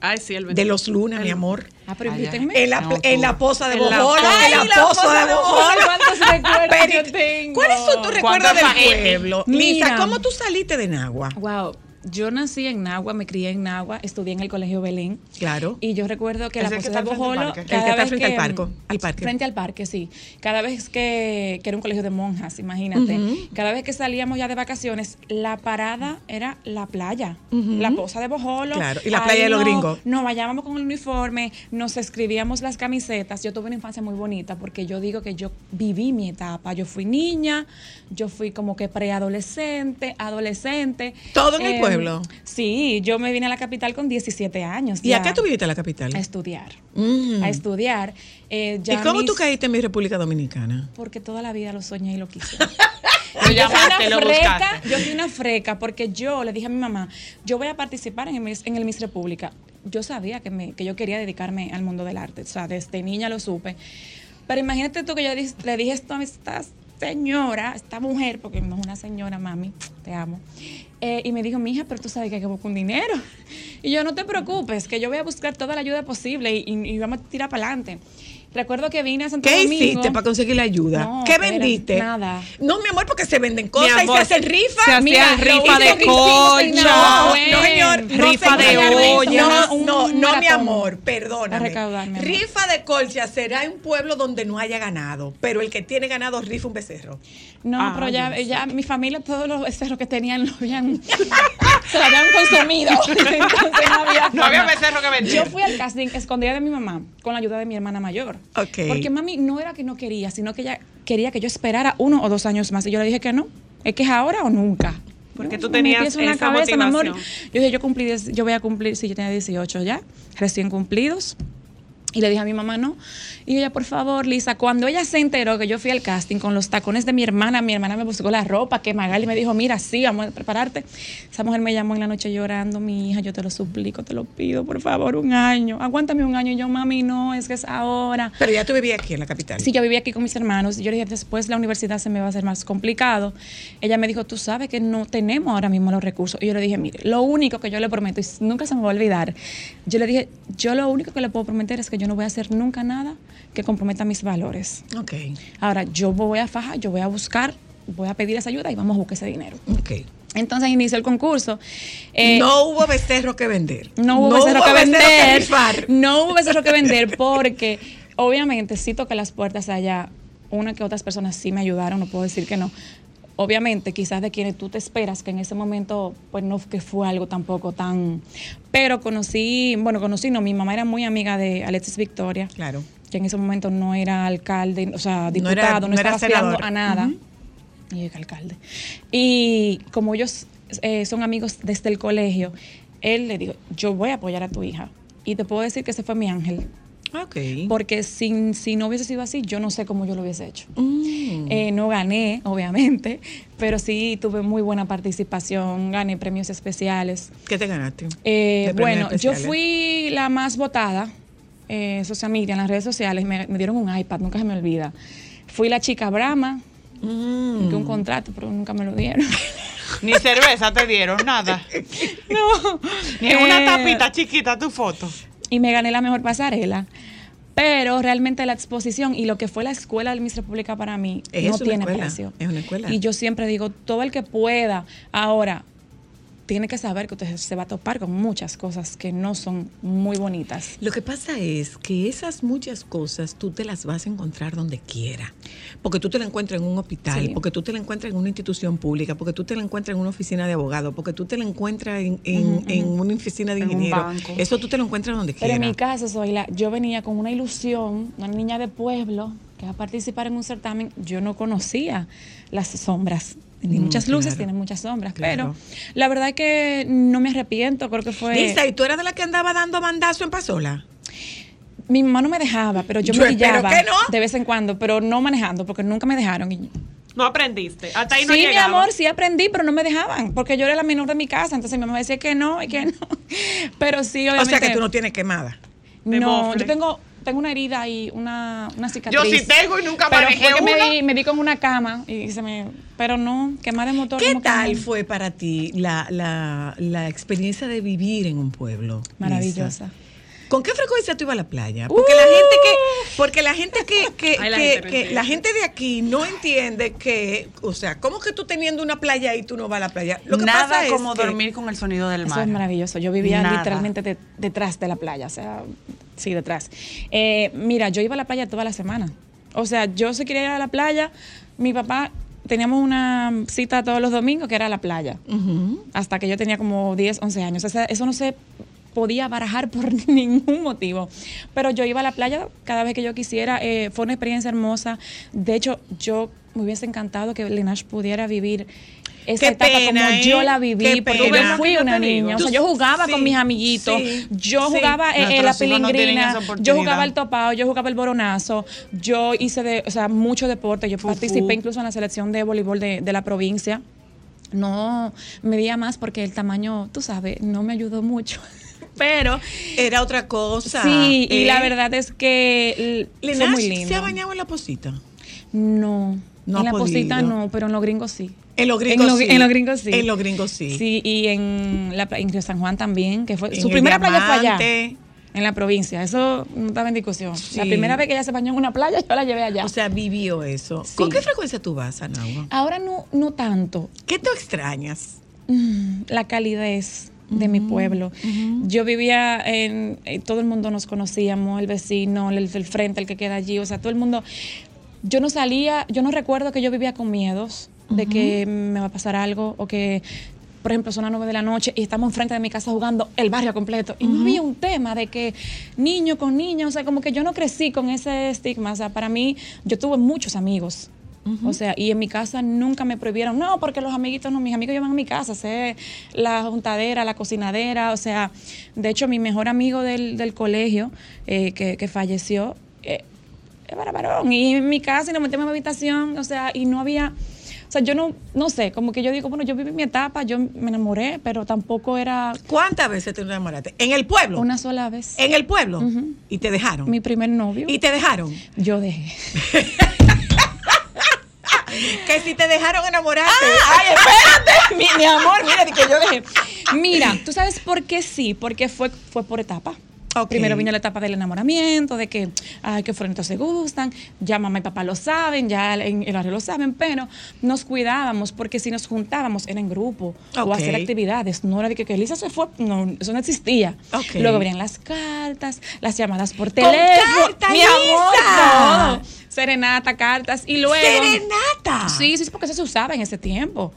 Ay, sí, el De los lunas, mi amor. Ah, pero invítenme. En la, No, en la poza de Bojola. En la poza de Bojola. ¿Cuántos recuerdos Pero, yo tengo? ¿Cuáles son tus recuerdos ¿Cuántos del paquetes? pueblo? Lisa, Mira. ¿cómo tú saliste de Nagua? Wow. Yo nací en Nagua, me crié en Nagua, estudié en el Colegio Belén. Claro. Y yo recuerdo que Ese la que al Bojolo. parque. El que está frente al parco- al parque. Frente al parque, sí. Cada vez que, que era un colegio de monjas, imagínate. Cada vez que salíamos ya de vacaciones, la parada era la playa. La posa de Bojolo. Claro, y la playa de los no- gringos. Nos vayábamos con el uniforme, nos escribíamos las camisetas. Yo tuve una infancia muy bonita porque yo digo que yo viví mi etapa. Yo fui niña, yo fui como que preadolescente, adolescente. ¿Todo en el Em, pueblo? Sí, yo me vine a la capital con 17 años. ¿Y a ya, qué tú viniste a la capital? A estudiar. Mm. A estudiar. Eh, ¿Y cómo mis- tú caíste en mi República Dominicana? Porque toda la vida lo soñé y lo quise. Yo fui llamaste, lo freca, yo fui una freca porque yo le dije a mi mamá, yo voy a participar en el Miss, en el Miss República. Yo sabía que, me, que yo quería dedicarme al mundo del arte, o sea, desde niña lo supe. Pero imagínate tú que yo le dije esto a esta señora, esta mujer, porque no es una señora, mami, te amo. Eh, y me dijo, mija, pero tú sabes que hay que buscar un dinero. Y yo, no te preocupes, que yo voy a buscar toda la ayuda posible y, vamos a tirar para adelante. Recuerdo que vine a Santo ¿Qué Domingo. hiciste para conseguir la ayuda? No, ¿Qué vendiste? nada. No, mi amor, porque se venden cosas y amor, se hacen rifas. se hacían Mira, rifa de concha. No, no, señor. no, Rifa de olla. No, no, no, mi amor, A perdóname. recaudar, mi amor. Rifa de colcha será en un pueblo donde no haya ganado, pero el que tiene ganado rifa un becerro. No, Ah, pero ya, ya mi familia, todos los becerros que tenían lo habían, se lo habían consumido. Entonces no había No había becerro que vender. Yo fui al casting escondida de mi mamá con la ayuda de mi hermana mayor. Ok. Porque mami no era que no quería, sino que ella quería que yo esperara uno o dos años más. Y yo le dije que no. Es que es ahora o nunca. Porque tú tenías esa cabeza, mi amor. motivación. Yo dije, yo cumplí, yo voy a cumplir, sí, yo tenía 18 ya, recién cumplidos. Y le dije a mi mamá, no. Y ella, por favor, Lisa, cuando ella se enteró que yo fui al casting con los tacones de mi hermana, mi hermana me buscó la ropa, que Magali me dijo, mira, sí, vamos a prepararte. Esa mujer me llamó en la noche llorando, mi hija, yo te lo suplico, te lo pido, por favor, un año. Aguántame un año. Y yo, mami, no, es que es ahora. Pero ya tú vivías aquí en la capital. Sí, yo vivía aquí con mis hermanos y yo le dije, después la universidad se me va a hacer más complicado. Ella me dijo, tú sabes que no tenemos ahora mismo los recursos. Y yo le dije, mire, lo único que yo le prometo, y nunca se me va a olvidar, yo le dije, yo lo único que le puedo prometer es que yo no voy a hacer nunca nada que comprometa mis valores. Ok, Ahora, yo voy a fajar, yo voy a buscar, voy a pedir esa ayuda y vamos a buscar ese dinero. ok. Entonces inició el concurso. Eh, no hubo becerro que vender. no hubo becerro que becerro vender. no hubo becerro que vender porque obviamente sí toqué las puertas allá. Una que otras personas sí me ayudaron, no puedo decir que no. Obviamente, quizás de quienes tú te esperas, que en ese momento, pues no que fue algo tampoco tan... Pero conocí, bueno, conocí, no, mi mamá era muy amiga de Alexis Victoria, Claro. que en ese momento no era alcalde, o sea, No diputado, era- no, no era estaba aspirando a nada. Y el alcalde. Y como ellos eh, son amigos desde el colegio, él le dijo, yo voy a apoyar a tu hija. Y te puedo decir que ese fue mi ángel. Ok. Porque sin, si no hubiese sido así, yo no sé cómo yo lo hubiese hecho. Mm. Eh, no gané, obviamente, pero sí tuve muy buena participación, gané premios especiales. ¿Qué te ganaste? Eh, bueno, yo fui la más votada en social media, en las redes sociales, me, me dieron un iPad, nunca se me olvida. Fui la chica Brahma, Mm. que un contrato, pero nunca me lo dieron. Ni cerveza te dieron, nada. no. Ni una Eh, tapita chiquita tu foto. y me gané la mejor pasarela. Pero realmente la exposición y lo que fue la escuela de Miss República para mí Es no tiene escuela, precio. es una escuela. Y yo siempre digo, todo el que pueda, ahora, tiene que saber que usted se va a topar con muchas cosas que no son muy bonitas. Lo que pasa es que esas muchas cosas tú te las vas a encontrar donde quiera. Porque tú te la encuentras en un hospital, Sí. porque tú te la encuentras en una institución pública, porque tú te la encuentras en una oficina de abogado, porque tú te la encuentras en, en- en una oficina de En un ingeniero. banco. Eso tú te lo encuentras donde Pero quiera. en mi caso, soy la, yo venía con una ilusión, una niña de pueblo que va a participar en un certamen. Yo no conocía las sombras. Tiene Mm, muchas luces, claro. tiene muchas sombras. Claro. Pero la verdad es que no me arrepiento. Creo que fue. Lisa, ¿y tú eras de la que andaba dando mandazo en Pasola? Mi mamá no me dejaba, pero yo, Yo me que no. de vez en cuando, pero no manejando, porque nunca me dejaron. Y- No aprendiste. Hasta ahí no sí, mi amor, sí aprendí, pero no me dejaban, porque yo era la menor de mi casa, entonces mi mamá decía que no y que no. Pero sí, O obviamente. sea que tú no tienes quemada. No, mofle. yo tengo, tengo una herida y una, una cicatriz. Yo sí tengo y nunca Pero manejé fue que me una. di, me di con una cama y se me... Pero no, quemar de motor. ¿Qué tal fue para ti la, la, la experiencia de vivir en un pueblo? Maravillosa. Lisa? ¿Con qué frecuencia tú ibas a la playa? Porque la gente que, porque la gente que, que, la que- gente no que- entiende. la gente de aquí no entiende que, o sea, ¿cómo que tú teniendo una playa y tú no vas a la playa? Lo que Nada pasa es como que- dormir con el sonido del Eso mar. es maravilloso. Yo vivía Nada. literalmente de- detrás de la playa, o sea, sí, detrás. Eh, mira, yo iba a la playa toda la semana. O sea, yo si quería ir a la playa, mi papá, teníamos una cita todos los domingos que era a la playa. Hasta que yo tenía como 10, 11 años. O sea, eso no se podía barajar por ningún motivo. Pero yo iba a la playa cada vez que yo quisiera. eh, fue una experiencia hermosa. De hecho, yo me hubiese encantado que Lenash pudiera vivir esa Qué etapa pena, como ¿eh? yo la viví, porque yo ¿Ves lo fui una niña. O sea, yo jugaba con sí, mis amiguitos, sí, yo sí. jugaba eh, eh, la no pilingrina, esa yo jugaba el topado, yo jugaba el boronazo, yo hice de, o sea, mucho deporte, yo participé incluso en la selección de voleibol de, de la provincia. No medía más porque el tamaño, tú sabes, no me ayudó mucho. Pero Era otra cosa. sí, y ¿eh? la verdad es que fue muy lindo. se ha bañado en la posita. No, No en la posita podido. no, pero en los gringos sí. En los gringos en, lo- sí. en los gringos sí. En los gringos sí. Sí, y en, la, en Río San Juan también, que fue En su primera playa fue allá. En la provincia, eso no estaba en discusión. La primera vez que ella se bañó en una playa, yo la llevé allá. O sea, vivió eso. Sí. ¿Con qué frecuencia tú vas, Anagua? Ahora no, no tanto. ¿Qué tú extrañas? Mm, la calidez de mi pueblo. Yo vivía en, eh, todo el mundo nos conocíamos, el vecino, el frente, el que queda allí, o sea, todo el mundo. Yo no salía, yo no recuerdo que yo vivía con miedos de que me va a pasar algo o que, por ejemplo, son las nueve de la noche y estamos enfrente de mi casa jugando el barrio completo. Y no había un tema de que niño con niña, o sea, como que yo no crecí con ese estigma. O sea, para mí, yo tuve muchos amigos O sea, y en mi casa nunca me prohibieron, no, porque los amiguitos no, mis amigos llevan a mi casa, sé la juntadera, la cocinadera, o sea, de hecho mi mejor amigo del, del colegio eh, que, que falleció, eh, era varón, y en mi casa y nos metimos en mi habitación, o sea, y no había, o sea, yo no, no sé, como que yo digo, bueno, yo viví mi etapa, yo me enamoré, pero tampoco era ¿Cuántas veces te enamoraste? ¿En el pueblo? una sola vez. ¿En el pueblo? Y te dejaron. Mi primer novio. Y te dejaron. Yo dejé. Que si te dejaron enamorarte. Ay, espérate, mi, mi amor, mira, que yo dejé. Mira, ¿tú sabes por qué sí? Porque fue, fue por etapa. Ok. Primero vino la etapa del enamoramiento, de que, ay, que fuertes se gustan, ya mamá y papá lo saben, ya en el barrio lo saben, pero nos cuidábamos porque si nos juntábamos era en grupo o Ok. hacer actividades, no era de que, que Elisa se fue, no, eso no existía. Ok. Luego venían las cartas, las llamadas por ¡Con teléfono, carta, mi amor, Lisa! todo. Serenata, cartas y luego... ¡Serenata! Sí, sí, porque eso se usaba en ese tiempo.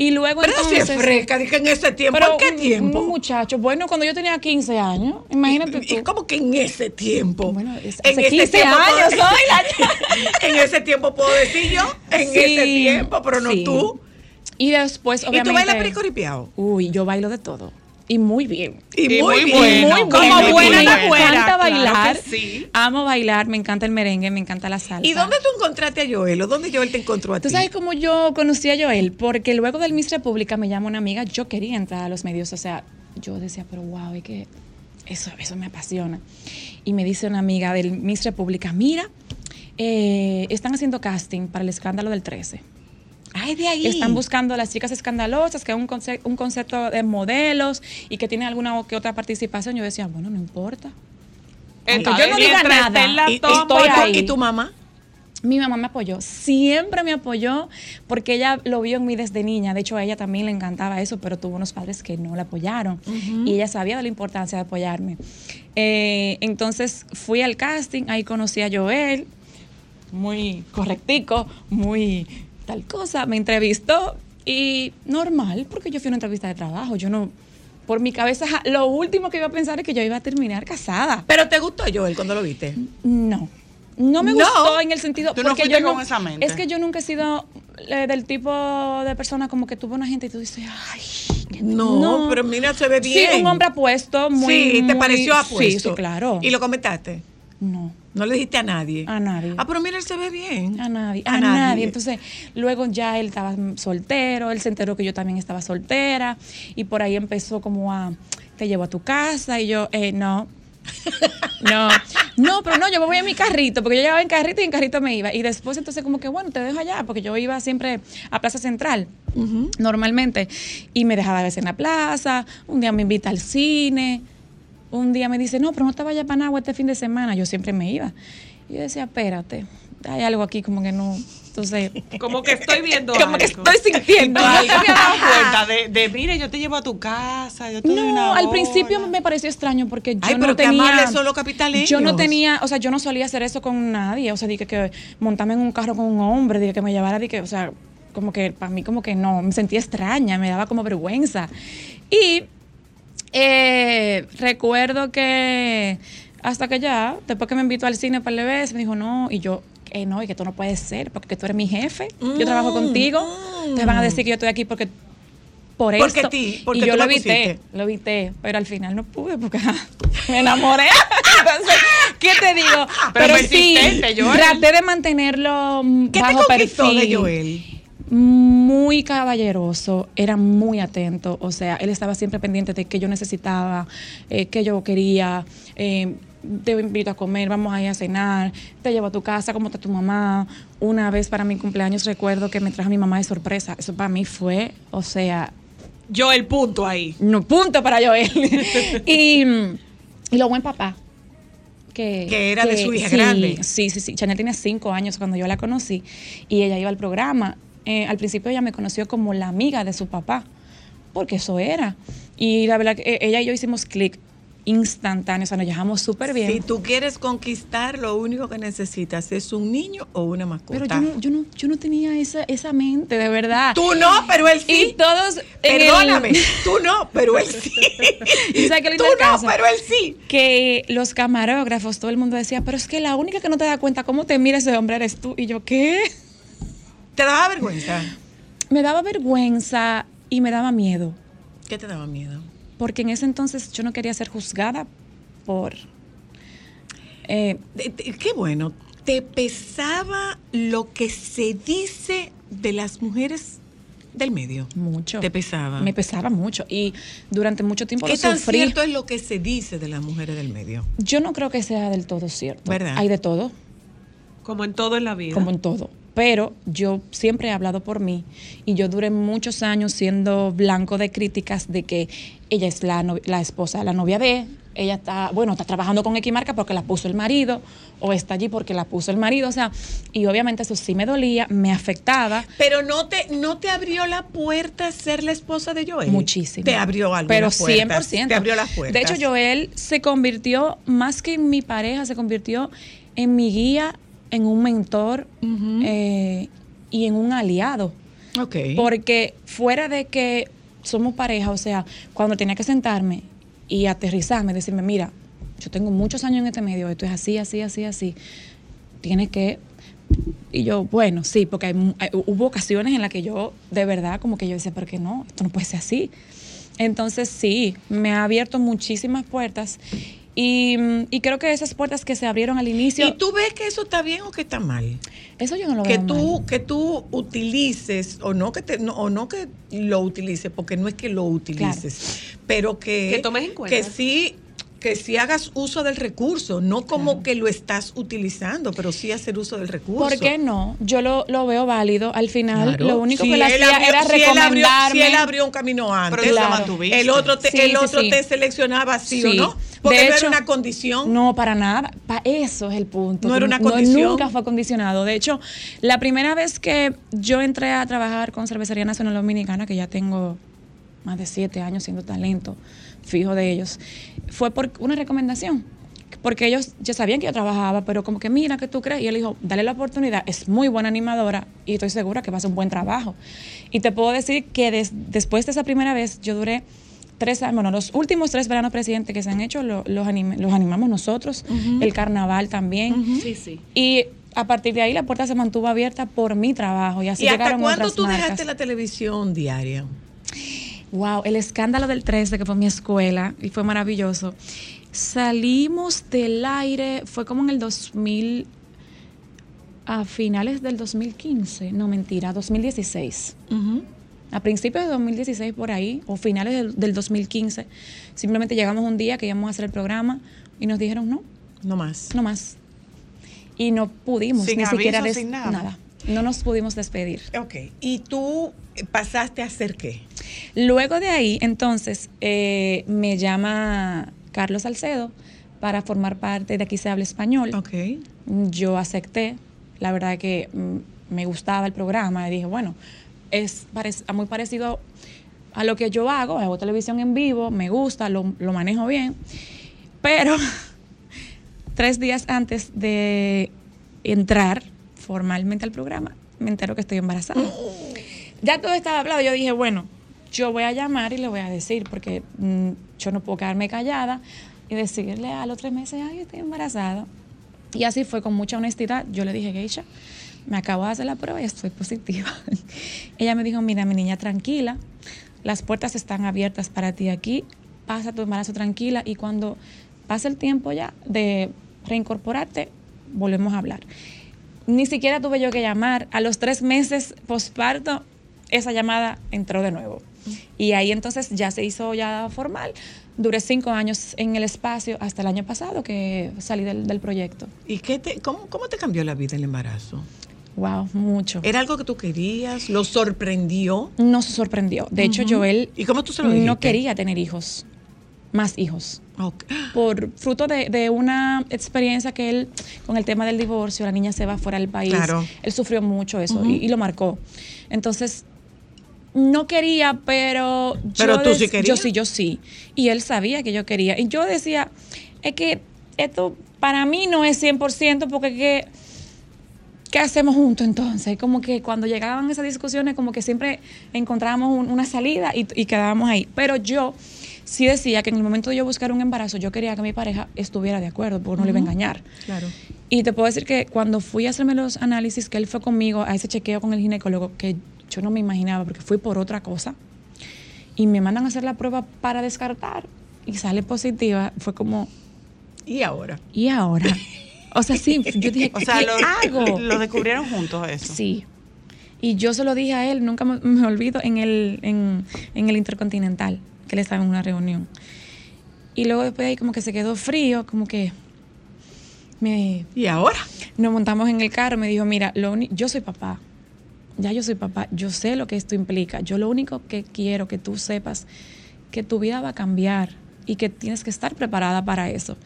Y luego Pero si entonces... es fresca, dije en ese tiempo. Pero ¿En qué tiempo? Un muchacho, bueno, cuando yo tenía 15 años, imagínate ¿Y, y tú. cómo que en ese tiempo? Bueno, es- En hace ese 15 tiempo años, puedo- soy la- en ese tiempo puedo decir yo, en Sí, ese tiempo, pero no sí. tú. Y después, ¿Y tú obviamente... bailas pericoripiao? Uy, yo bailo de todo. Y muy bien. Y, Y muy, muy bien. bueno. muy Como buena, buena me encanta bailar. sí. Amo bailar, me encanta el merengue, me encanta la salsa. ¿Y dónde tú encontraste a Joel? ¿O dónde Joel te encontró a ti? Tú sabes cómo yo conocí a Joel, porque luego del Miss República me llama una amiga, yo quería entrar a los medios, o sea, yo decía, pero wow, es que eso, eso me apasiona. Y me dice una amiga del Miss República, mira, eh, están haciendo casting para el escándalo del 13. Ay, de ahí. Están buscando a las chicas escandalosas, que es un, conce- un concepto de modelos y que tienen alguna o que otra participación. Yo decía, bueno, no importa. Aunque yo no diga nada, ¿Y, estoy ahí. ¿Y tu mamá? Mi mamá me apoyó, siempre me apoyó porque ella lo vio en mí desde niña. De hecho, a ella también le encantaba eso, pero tuvo unos padres que no la apoyaron y ella sabía de la importancia de apoyarme. Eh, entonces fui al casting, ahí conocí a Joel, muy correctico, muy tal cosa. Me entrevistó y normal, porque yo fui a una entrevista de trabajo. Yo no, por mi cabeza, lo último que iba a pensar es que yo iba a terminar casada. ¿Pero te gustó Joel cuando lo viste? No. No me No. gustó en el sentido. Tú no porque yo con esa mente. Es que yo nunca he sido eh, del tipo de persona como que tuvo una gente y tú dices, ay. qué- No, pero mira, se ve bien. Sí, un hombre apuesto, muy. sí, ¿te pareció apuesto? Sí, sí, claro. ¿Y lo comentaste? No, ¿No le dijiste a nadie? a nadie. Ah, pero mira, él se ve bien. A nadie, a, nadie. Entonces, luego ya él estaba soltero, él se enteró que yo también estaba soltera y por ahí empezó como a, te llevo a tu casa y yo, eh, no. No, no, pero no, yo me voy en mi carrito, porque yo llegaba en carrito y en carrito me iba. Y después entonces como que, bueno, te dejo allá, porque yo iba siempre a Plaza Central, normalmente, y me dejaba a veces en la plaza, un día me invita al cine, un día me dice, no, pero no te vayas para Nagua este fin de semana, yo siempre me iba. Y yo decía, espérate, hay algo aquí como que no, entonces... Como que estoy viendo Como que algo. estoy sintiendo no algo. habías dado cuenta de, de, mire, yo te llevo a tu casa, yo te doy No, una al bola". principio me pareció extraño porque yo Ay, no pero qué tenía. capitaleños. Yo no tenía, o sea, yo no solía hacer eso con nadie. O sea, dije que montarme en un carro con un hombre, dije que me llevara, dije, o sea, como que para mí como que no, me sentía extraña, me daba como vergüenza. Y eh, recuerdo que hasta que ya, después que me invitó al cine para el veces, me dijo, no, y yo, eh, no, y que tú no puedes ser, porque tú eres mi jefe, yo trabajo Mm, contigo, mm. entonces van a decir que yo estoy aquí porque por Porque esto. ti- porque y yo lo evité, lo evité, pero al final no pude porque me enamoré. Entonces, ¿qué te digo? Pero sí, Joel. traté de mantenerlo mm, ¿Qué te bajo conquistó perfil. de Joel? Muy caballeroso, era muy atento, o sea, él estaba siempre pendiente de qué yo necesitaba, eh, qué yo quería, eh, te invito a comer, vamos a ir a cenar, te llevo a tu casa, cómo está tu mamá. Una vez para mi cumpleaños recuerdo que me trajo mi mamá de sorpresa, eso para mí fue, o sea, Yo el punto ahí. no punto para Joel. y, y lo buen papá. Que, Que era de su hija sí, grande. Sí, sí, sí. Chanel tenía cinco años cuando yo la conocí y ella iba al programa. Eh, al principio ella me conoció como la amiga de su papá, porque eso era. Y la verdad que eh, ella y yo hicimos clic instantáneo, o sea, nos llevamos súper bien. Si tú quieres conquistar, lo único que necesitas es un niño o una mascota. pero yo no, yo, no, yo no tenía esa, esa mente, de verdad. Tú no, pero él sí. Y todos... en el- Perdóname, tú no, pero él sí. ¿Y sabes qué lindo tú no, caso? pero él sí. que los camarógrafos, todo el mundo decía, pero es que la única que no te da cuenta cómo te mira ese hombre eres tú. Y yo, ¿qué? ¿Te daba vergüenza? Me daba vergüenza y me daba miedo, ¿Qué te daba miedo? porque en ese entonces yo no quería ser juzgada por... eh, qué bueno. ¿Te pesaba lo que se dice de las mujeres del medio? mucho. ¿Te pesaba? Me pesaba mucho y durante mucho tiempo ¿Qué lo tan sufrí. cierto es lo que se dice de las mujeres del medio? Yo no creo que sea del todo cierto. ¿Verdad? Hay de todo, Como en todo en la vida. como en todo. Pero yo siempre he hablado por mí y yo duré muchos años siendo blanco de críticas de que ella es la, no- la esposa, la novia de, ella está, bueno, está trabajando con X marca porque la puso el marido o está allí porque la puso el marido, o sea, y obviamente eso sí me dolía, me afectaba. Pero no te, no te abrió la puerta ser la esposa de Joel. Muchísimo. Te abrió algunas Pero puertas. 100%. Te abrió las puertas. De hecho, Joel se convirtió, más que en mi pareja, se convirtió en mi guía, en un mentor eh, y en un aliado. Porque fuera de que somos pareja, o sea, cuando tenía que sentarme y aterrizarme, decirme, mira, yo tengo muchos años en este medio, esto es así, así, así, así, tienes que... Y yo, bueno, sí, porque hay mu- hay- hubo ocasiones en las que yo, de verdad, como que yo decía, ¿por qué no? Esto no puede ser así. Entonces, sí, me ha abierto muchísimas puertas. Y, mm, y creo que esas puertas que se abrieron al inicio, ¿Y tú ves que eso está bien o que está mal? eso yo no lo que veo tú mal. que tú utilices o no que te no, o no que lo utilices porque no es que lo utilices pero que Que tomes en cuenta. que sí que sí hagas uso del recurso no como Claro. que lo estás utilizando pero sí hacer uso del recurso ¿Por qué no? Yo lo, lo veo válido. Al final, Claro. lo único Si que le él hacía abrió- era si él abrió- si él abrió un camino antes Pero Claro. el otro te, Sí, el sí, otro sí. te seleccionaba sí, o no porque De no hecho, era una condición No, para nada. Pa- eso es el punto. No era una No, condición. nunca fue condicionado. De hecho, la primera vez que yo entré a trabajar con Cervecería Nacional Dominicana, que ya tengo más de siete años siendo talento fijo de ellos, fue por una recomendación. Porque ellos ya sabían que yo trabajaba, pero como que mira, ¿qué tú crees? Y él dijo, dale la oportunidad, es muy buena animadora y estoy segura que va a hacer un buen trabajo. Y te puedo decir que des- después de esa primera vez, yo duré tres años, bueno, los últimos tres veranos presidentes que se han hecho lo- los, anime- los animamos nosotros, el carnaval también. Sí, sí. Y a partir de ahí la puerta se mantuvo abierta por mi trabajo y así y hasta llegaron cuándo otras tú marcas. dejaste la televisión diaria Wow, el escándalo del 13, que fue mi escuela, y fue maravilloso. Salimos del aire, fue como en el 2000, a finales del 2015, no mentira, 2016. Ujú. A principios de 2016 por ahí, o finales del, del 2015, simplemente llegamos un día que íbamos a hacer el programa y nos dijeron no, no más no más. Y no pudimos Sin ni siquiera aviso, sin nada. No nos pudimos despedir. Ok, ¿y tú pasaste a hacer qué? Luego de ahí, entonces, eh, me llama Carlos Salcedo para formar parte de Aquí se habla español. Ok. Yo acepté, la verdad que mm, me gustaba el programa y dije, bueno, es parec- muy parecido a lo que yo hago, hago televisión en vivo, me gusta, lo, lo manejo bien, pero tres días antes de entrar formalmente al programa, me entero que estoy embarazada. Ya todo estaba hablado, yo dije, bueno, yo voy a llamar y le voy a decir, porque mm, yo no puedo quedarme callada y decirle a los tres meses, ay, estoy embarazada. Y así fue con mucha honestidad. Yo le dije, Geisha, me acabo de hacer la prueba y estoy positiva. Ella me dijo, mira, mi niña, tranquila, las puertas están abiertas para ti aquí, pasa tu embarazo tranquila y cuando pase el tiempo ya de reincorporarte, volvemos a hablar. Ni siquiera tuve yo que llamar. A los tres meses posparto, esa llamada entró de nuevo. Y ahí entonces ya se hizo ya formal. Duré cinco años en el espacio hasta el año pasado que salí del, del proyecto. ¿Y qué te, cómo, cómo te cambió la vida el embarazo? Wow, mucho. ¿Era algo que tú querías? ¿Lo sorprendió? No se sorprendió. De hecho, Ujú. Joel ¿Y cómo tú se lo dijiste? no quería tener hijos, más hijos. Por fruto de, de una experiencia que él, con el tema del divorcio, la niña se va fuera del país, Claro. él sufrió mucho eso y, y lo marcó. Entonces, no quería, pero yo Pero tú sí querías. Yo sí, yo sí. Y él sabía que yo quería. Y yo decía, es que esto para mí no es 100% porque que ¿qué hacemos juntos entonces? Como que cuando llegaban esas discusiones, como que siempre encontrábamos un- una salida y, y quedábamos ahí. Pero yo sí decía que en el momento de yo buscar un embarazo, yo quería que mi pareja estuviera de acuerdo, porque no le iba a engañar. Claro. Y te puedo decir que cuando fui a hacerme los análisis, que él fue conmigo a ese chequeo con el ginecólogo, que yo no me imaginaba, porque fui por otra cosa, y me mandan a hacer la prueba para descartar, y sale positiva, fue como, ¿Y ahora? ¿y ahora? O sea, sí, yo dije, O sea, ¿qué lo, hago? lo descubrieron juntos eso. Sí. Y yo se lo dije a él, nunca me, me olvido, en el, en, en el Intercontinental, que él estaba en una reunión. Y luego después de ahí como que se quedó frío, como que me, ¿Y ahora? nos montamos en el carro, me dijo, mira, lo yo soy papá, ya yo soy papá, yo sé lo que esto implica, yo lo único que quiero que tú sepas que tu vida va a cambiar y que tienes que estar preparada para eso.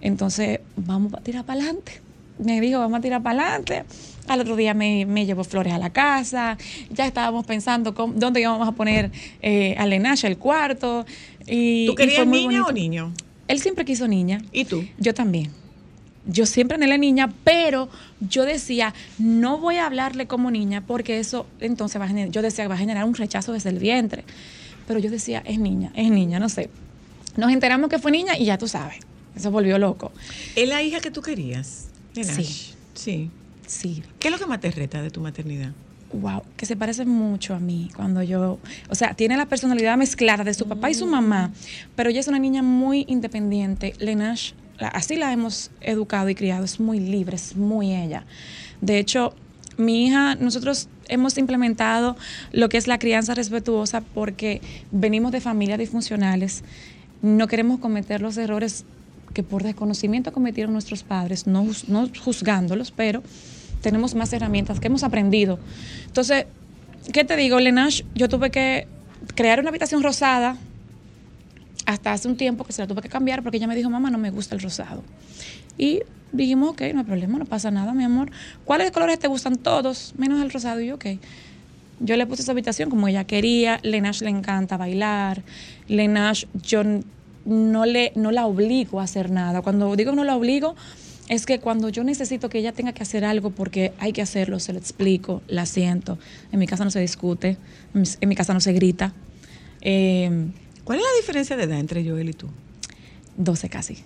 Entonces, vamos a tirar para adelante. Me dijo, vamos a tirar para adelante. Al otro día me, me llevó flores a la casa. Ya estábamos pensando cómo- dónde íbamos a poner eh, a Lenacha el cuarto. Y, ¿Tú querías niña o niño? Él siempre quiso niña. ¿Y tú? Yo también. Yo siempre anhelé niña, pero yo decía, no voy a hablarle como niña porque eso entonces va a generar, yo decía, va a generar un rechazo desde el vientre. Pero yo decía, es niña, es niña, no sé. Nos enteramos que fue niña y ya tú sabes. Eso volvió loco. ¿Es la hija que tú querías? de Nash? Sí. Sí. Sí, ¿Qué es lo que más te reta de tu maternidad? wow, que se parece mucho a mí cuando yo, o sea, tiene la personalidad mezclada de su papá y su mamá, pero ella es una niña muy independiente. Lenash, así la hemos educado y criado, es muy libre, es muy ella. De hecho, mi hija, nosotros hemos implementado lo que es la crianza respetuosa porque venimos de familias disfuncionales, no queremos cometer los errores que por desconocimiento cometieron nuestros padres, no, no juzgándolos, pero tenemos más herramientas que hemos aprendido. Entonces, ¿qué te digo, Lenash? Yo tuve que crear una habitación rosada hasta hace un tiempo que se la tuve que cambiar porque ella me dijo, mamá, no me gusta el rosado. Y dijimos, ok, no hay problema, no pasa nada, mi amor. ¿Cuáles colores te gustan todos? Menos el rosado. Y yo, ok. Yo le puse esa habitación como ella quería. Lenash le encanta bailar. Lenash, yo no, le, no la obligo a hacer nada. Cuando digo no la obligo, es que cuando yo necesito que ella tenga que hacer algo porque hay que hacerlo, se lo explico, la siento. En mi casa no se discute, en mi- casa no se grita. Eh, ¿Cuál es la diferencia de edad entre Joel y tú? 12 casi.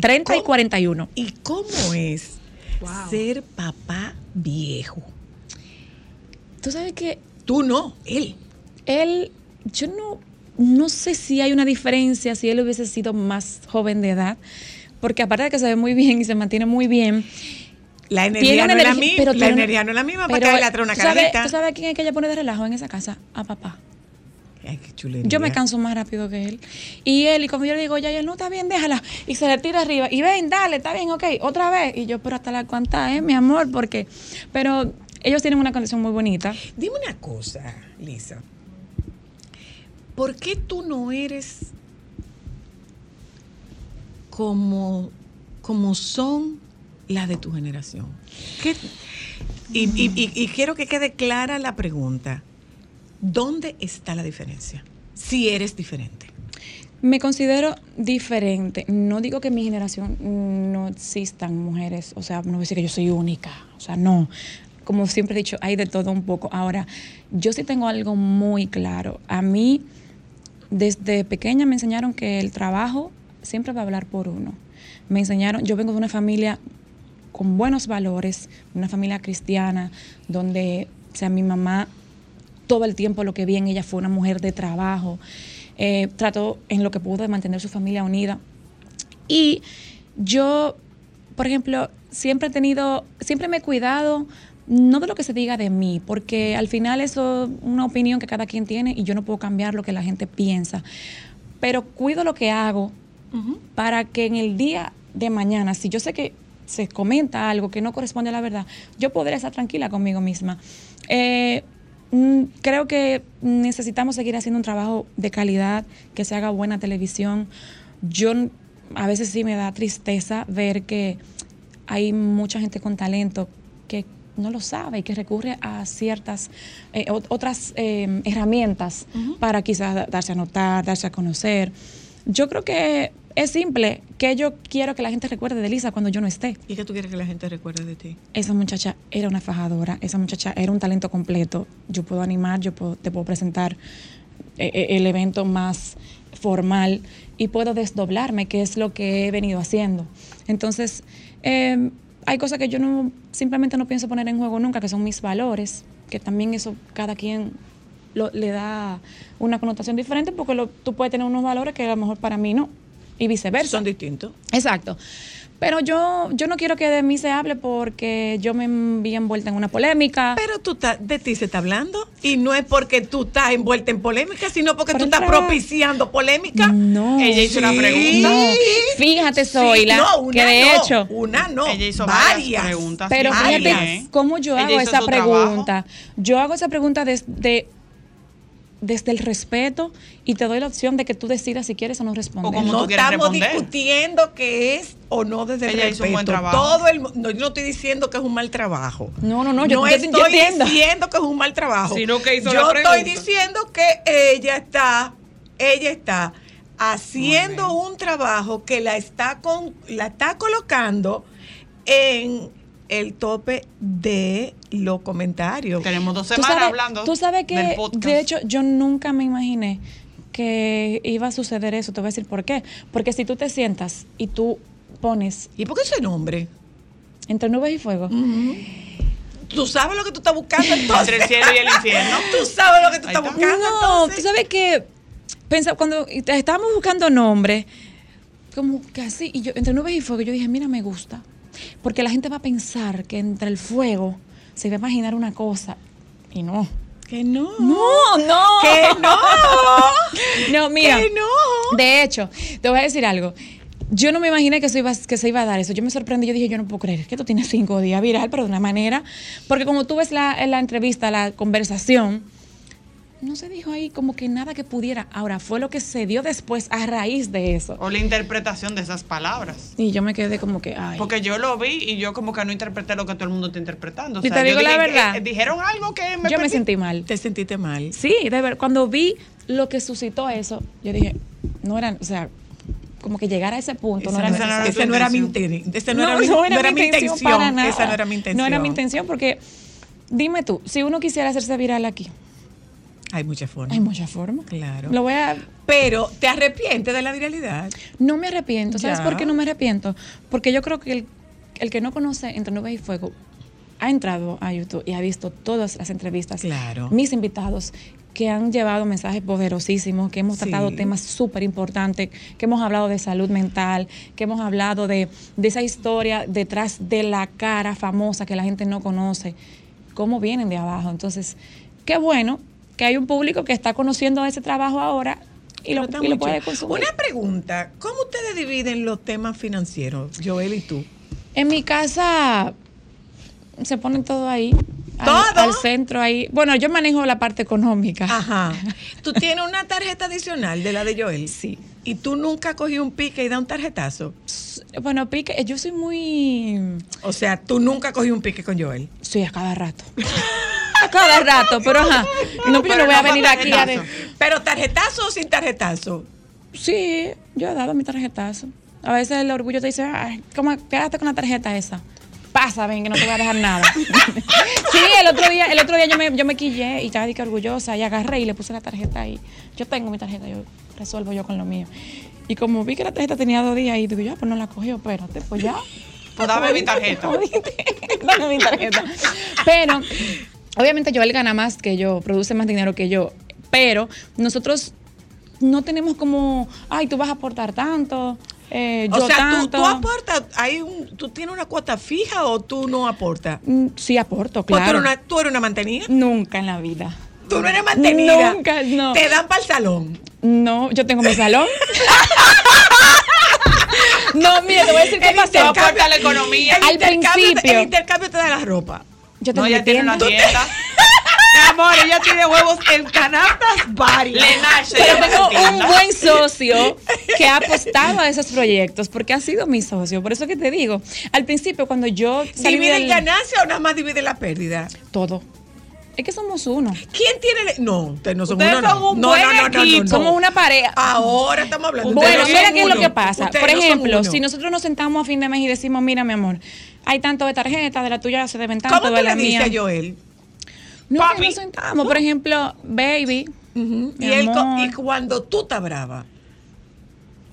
30 y cómo- 41. ¿Y cómo es ser papá viejo? Tú sabes que Tú no, él. él, yo no, no sé si hay una diferencia si él hubiese sido más joven de edad, porque aparte de que se ve muy bien y se mantiene muy bien, La energía no es la misma. pero La tiene una- energía no es la misma para que trae una ¿tú sabes-. ¿Tú sabes a quién es que ella pone de relajo en esa casa? A papá. Ay, qué chulería. Yo me canso más rápido que él. Y él, y cuando yo le digo, ya, él no está bien, déjala. Y se le tira arriba. Y ven, dale, está bien, ok, otra vez. Y yo, pero hasta la cuanta, ¿eh, mi amor? Porque. Pero ellos tienen una conexión muy bonita. Dime una cosa, Lisa. ¿Por qué tú no eres como, como son las de tu generación? ¿Qué- y, y- y- y quiero que quede clara la pregunta. ¿Dónde está la diferencia? Si eres diferente. Me considero diferente. No digo que en mi generación no existan mujeres, o sea, no voy a decir que yo soy única, o sea, no. Como siempre he dicho, hay de todo un poco. Ahora, yo sí tengo algo muy claro. A mí, desde pequeña me enseñaron que el trabajo siempre va a hablar por uno. Me enseñaron, yo vengo de una familia con buenos valores, una familia cristiana, donde, sea, mi mamá todo el tiempo lo que vi en ella fue una mujer de trabajo. Eh, trató en lo que pudo de mantener su familia unida. Y yo, por ejemplo, siempre he tenido, siempre me he cuidado, no de lo que se diga de mí, porque al final eso es una opinión que cada quien tiene y yo no puedo cambiar lo que la gente piensa. Pero cuido lo que hago para que en el día de mañana, si yo sé que se comenta algo que no corresponde a la verdad, yo podré estar tranquila conmigo misma. Eh, mm, creo que necesitamos seguir haciendo un trabajo de calidad, que se haga buena televisión. Yo a veces sí me da tristeza ver que hay mucha gente con talento que no lo sabe y que recurre a ciertas eh, ot- otras eh, herramientas para quizás da- darse a notar, darse a conocer. Yo creo que es simple, que yo quiero que la gente recuerde de Lisa cuando yo no esté. ¿Y qué tú quieres que la gente recuerde de ti? Esa muchacha era una fajadora, esa muchacha era un talento completo. Yo puedo animar, yo puedo- te puedo presentar eh, eh, el evento más formal y puedo desdoblarme, que es lo que he venido haciendo. Entonces, eh, hay cosas que yo no simplemente no pienso poner en juego nunca, que son mis valores, que también eso cada quien lo- le da una connotación diferente, porque lo- tú puedes tener unos valores que a lo mejor para mí no, y viceversa. Son distintos. Exacto. Pero yo, yo no quiero que de mí se hable porque yo me vi envuelta en una polémica. Pero tú estás- de ti se está hablando y no es porque tú estás envuelta en polémica, sino porque tú estás propiciando polémica. no. Ella hizo una Sí. pregunta. No. Fíjate, Sí, Zoila, no, una que de no, hecho, una no, Ella hizo varias varias preguntas. pero sí, fíjate varias. cómo yo Ella hago esa pregunta. Yo hago esa pregunta desde, desde el respeto y te doy la opción de que tú decidas si quieres o no responder. O como no tú estamos responder. discutiendo que es o no desde el Ella hizo un buen respeto. trabajo. Todo el, no, yo no estoy diciendo que es un mal trabajo. No, no, no, yo- no yo- estoy entiendo. diciendo que es un mal trabajo. Sino que hizo yo la estoy diciendo que ella está, ella está haciendo un trabajo que la está con, la está colocando en el tope de los comentarios. Tenemos dos Tú semanas sabes, hablando tú sabes del que, podcast. de hecho, yo nunca me imaginé que iba a suceder eso. Te voy a decir por qué. Porque si tú te sientas y tú pones ¿Y por qué ese nombre? entre nubes y fuego, Tú sabes lo que tú estás buscando entonces. Entre el cielo y el infierno. Tú sabes lo que tú estás está. buscando No, entonces. tú sabes que pensa, cuando estábamos buscando nombre, como que así, y yo, entre nubes y fuego, yo dije, mira, me gusta. Porque la gente va a pensar que entre el fuego se va a imaginar una cosa. Y no. Que no. No, no. Que no. No, mira. Que no. De hecho, te voy a decir algo. Yo no me imaginé que, eso iba, que se iba a dar eso. Yo me sorprendí. Yo dije, yo no puedo creer que esto tiene cinco días viral, pero de una manera. Porque como tú ves la, en la entrevista, la conversación, no se dijo ahí como que nada que pudiera. Ahora, fue lo que se dio después a raíz de eso. O la interpretación de esas palabras. Y yo me quedé como que, ay. Porque yo lo vi y yo como que no interpreté lo que todo el mundo está interpretando. O Y te yo digo la dije verdad. eh, dijeron algo que me yo me sentí mal. Te sentiste mal. Sí, de ver, cuando vi lo que suscitó eso, yo dije, no era, o sea, como que llegar a ese punto no Esa era no, era, esa no era mi intención. Esa no, era, mi, no era mi intención. para nada. Esa no era mi intención. No era mi intención porque, dime tú, si uno quisiera hacerse viral aquí, Hay muchas formas. hay muchas formas. Claro. Lo voy a... Pero te arrepientes de la viralidad. No me arrepiento. ¿Sabes Ya. por qué no me arrepiento? Porque yo creo que el, el que no conoce Entre Nubes y Fuego ha entrado a YouTube y ha visto todas las entrevistas. Claro. Mis invitados que han llevado mensajes poderosísimos, que hemos Sí. tratado temas súper importantes, que hemos hablado de salud mental, que hemos hablado de, de esa historia detrás de la cara famosa que la gente no conoce, cómo vienen de abajo. Entonces, qué bueno que hay un público que está conociendo ese trabajo ahora y lo, y puede consumir. Una pregunta. ¿Cómo ustedes dividen los temas financieros, Joel y tú? En mi casa se ponen todo ahí. al- ¿Todo? Al, centro ahí. Bueno, yo manejo la parte económica. Ajá. ¿Tú tienes una tarjeta adicional de la de Joel? Sí. ¿Y tú nunca cogí un pique y da un tarjetazo? Bueno, pique, yo soy muy. O sea, tú nunca cogí un pique con Joel. Sí, a cada rato. cada rato, pero ajá. No, pero yo no voy a venir aquí a. ¿Pero tarjetazo o sin tarjetazo? Sí, yo he dado mi tarjetazo. A veces el orgullo te dice, ay, ¿cómo quédate con la tarjeta esa? Pasa, ven, que no te voy a dejar nada. sí, el otro día, el otro día yo me, yo me quillé y estaba que orgullosa y agarré y le puse la tarjeta ahí. Yo tengo mi tarjeta, yo resuelvo yo con lo mío. Y como vi que la tarjeta tenía dos días y digo, ya, pues no la cogió, espérate, pues ya. Pues dame mi tarjeta. Dame mi tarjeta. Pero, obviamente Joel gana más que yo, produce más dinero que yo. Pero nosotros no tenemos como, ay, tú vas a aportar tanto, eh, O yo sea, tú, tanto. tú aportas, hay un, ¿tú tienes una cuota fija o tú no aportas? Mm, Sí, aporto, tú, claro. eres una, tú eres una mantenida. Nunca en la vida. Tú no eres mantenida. Nunca, no. Te dan para el salón. No, yo tengo mi salón. no, mira, te voy a decir qué pasó. aporta la economía. El Al principio. El intercambio te da la ropa. Yo No, ella tiene una tienda. tienda. Mi amor, ella tiene huevos en canastas varias. Pero tengo un buen socio que ha apostado a esos proyectos porque ha sido mi socio. Por eso que te digo, al principio cuando yo ¿Divide del- el ganancia o nada más divide la pérdida? todo. Es que somos uno. ¿Quién tiene? el- No, ustedes no son Ustedes uno. son no. un no, buen no, no, no, equipo. no. Somos una pareja. Ahora estamos hablando. Bueno, Ustedes no mira qué es lo que pasa. Ustedes Por ejemplo, si nosotros nos sentamos a fin de mes y decimos, mira, mi amor, hay tanto de tarjeta, de la tuya se deben tanto, ¿Cómo de tú la le mía. a Joel? No, Papi. nos sentamos. Por ejemplo, baby, Y, él, cuando tú estás brava,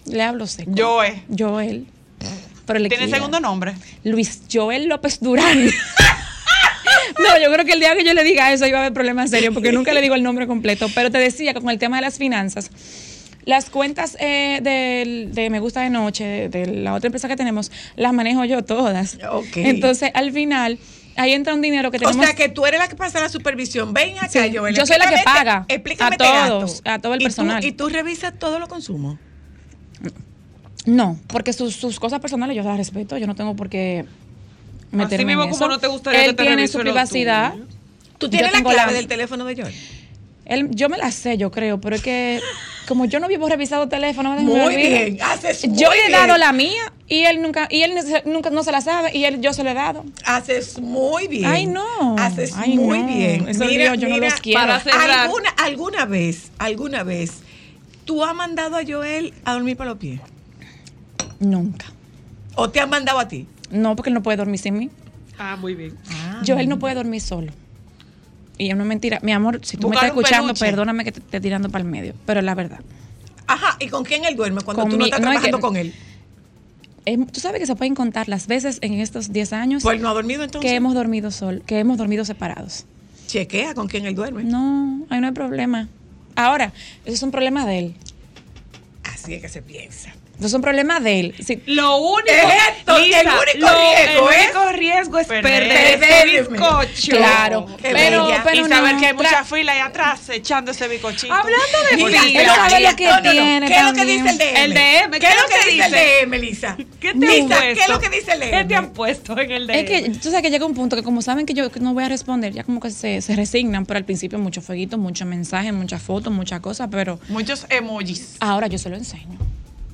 le hablo seco. Joe. Joel. Pero le ¿Tiene quiero. segundo nombre? Luis Joel López Durán. No, yo creo que el día que yo le diga eso iba a haber problemas serios porque nunca le digo el nombre completo. Pero te decía que con el tema de las finanzas, las cuentas eh, del- de Me Gusta de Noche, de, de la otra empresa que tenemos, las manejo yo todas. Entonces, al final, ahí entra un dinero que tenemos. o sea que tú eres la que pasa la supervisión. Ven acá, Sí, Joel. yo soy la que paga este- explícame a este todos, a todo el ¿Y tú- personal. y tú revisas todo lo consumo. No, porque sus, sus cosas personales yo las respeto. Yo no tengo por qué meterme mismo en como no te gustaría Él que te tiene su privacidad. Tú tienes la clave la- del teléfono de Joel. Él, yo me la sé, yo creo, pero es que como yo no vivo revisado teléfono, Muy bien, haces muy Yo le he bien. dado la mía y él nunca y él nunca no se la sabe y él yo se la he dado. Haces muy bien. Ay, no. Haces Ay, muy no. bien. Esos líos yo no los quiero. Para cerrar. ¿alguna, alguna vez, alguna vez, tú has mandado a Joel a dormir para los pies. Nunca. ¿O te han mandado a ti? No, porque él no puede dormir sin mí. Ah, muy bien. Yo él no puede dormir solo. Y es una mentira. Mi amor, si tú me estás escuchando, peluche. perdóname que te esté tirando para el medio, pero es la verdad. Ajá, ¿y con quién él duerme cuando tú no estás no, trabajando que- con él? Es- tú sabes que se pueden contar las veces en estos 10 años Pues no ha dormido entonces. que hemos dormido sol, que hemos dormido separados. Chequea con quién él duerme. No, ahí no hay problema. Ahora, eso es un problema de él. Así es que se piensa. Eso es un problema de él. Si- Lo único, Es esto, el único riesgo el es único riesgo es perder. perder ese bizcocho. Claro, Qué pero, pero y saber no, que hay mucha fila ahí atrás echando ese bicochito. Hablando de Mira, fila, él sabe lo que no, no, no. tiene ¿Qué es lo que dice el DM? El DM, ¿Qué es lo que dice el DM, Lisa? ¿Qué te Lisa, han puesto? ¿qué es lo que dice el DM? ¿Qué te han puesto en el DM? Es que tú sabes que llega un punto que como saben que yo no voy a responder, ya como que se, se resignan, pero al principio muchos fueguitos, muchos mensajes, muchas fotos, muchas cosas, pero Muchos emojis. ahora yo se lo enseño.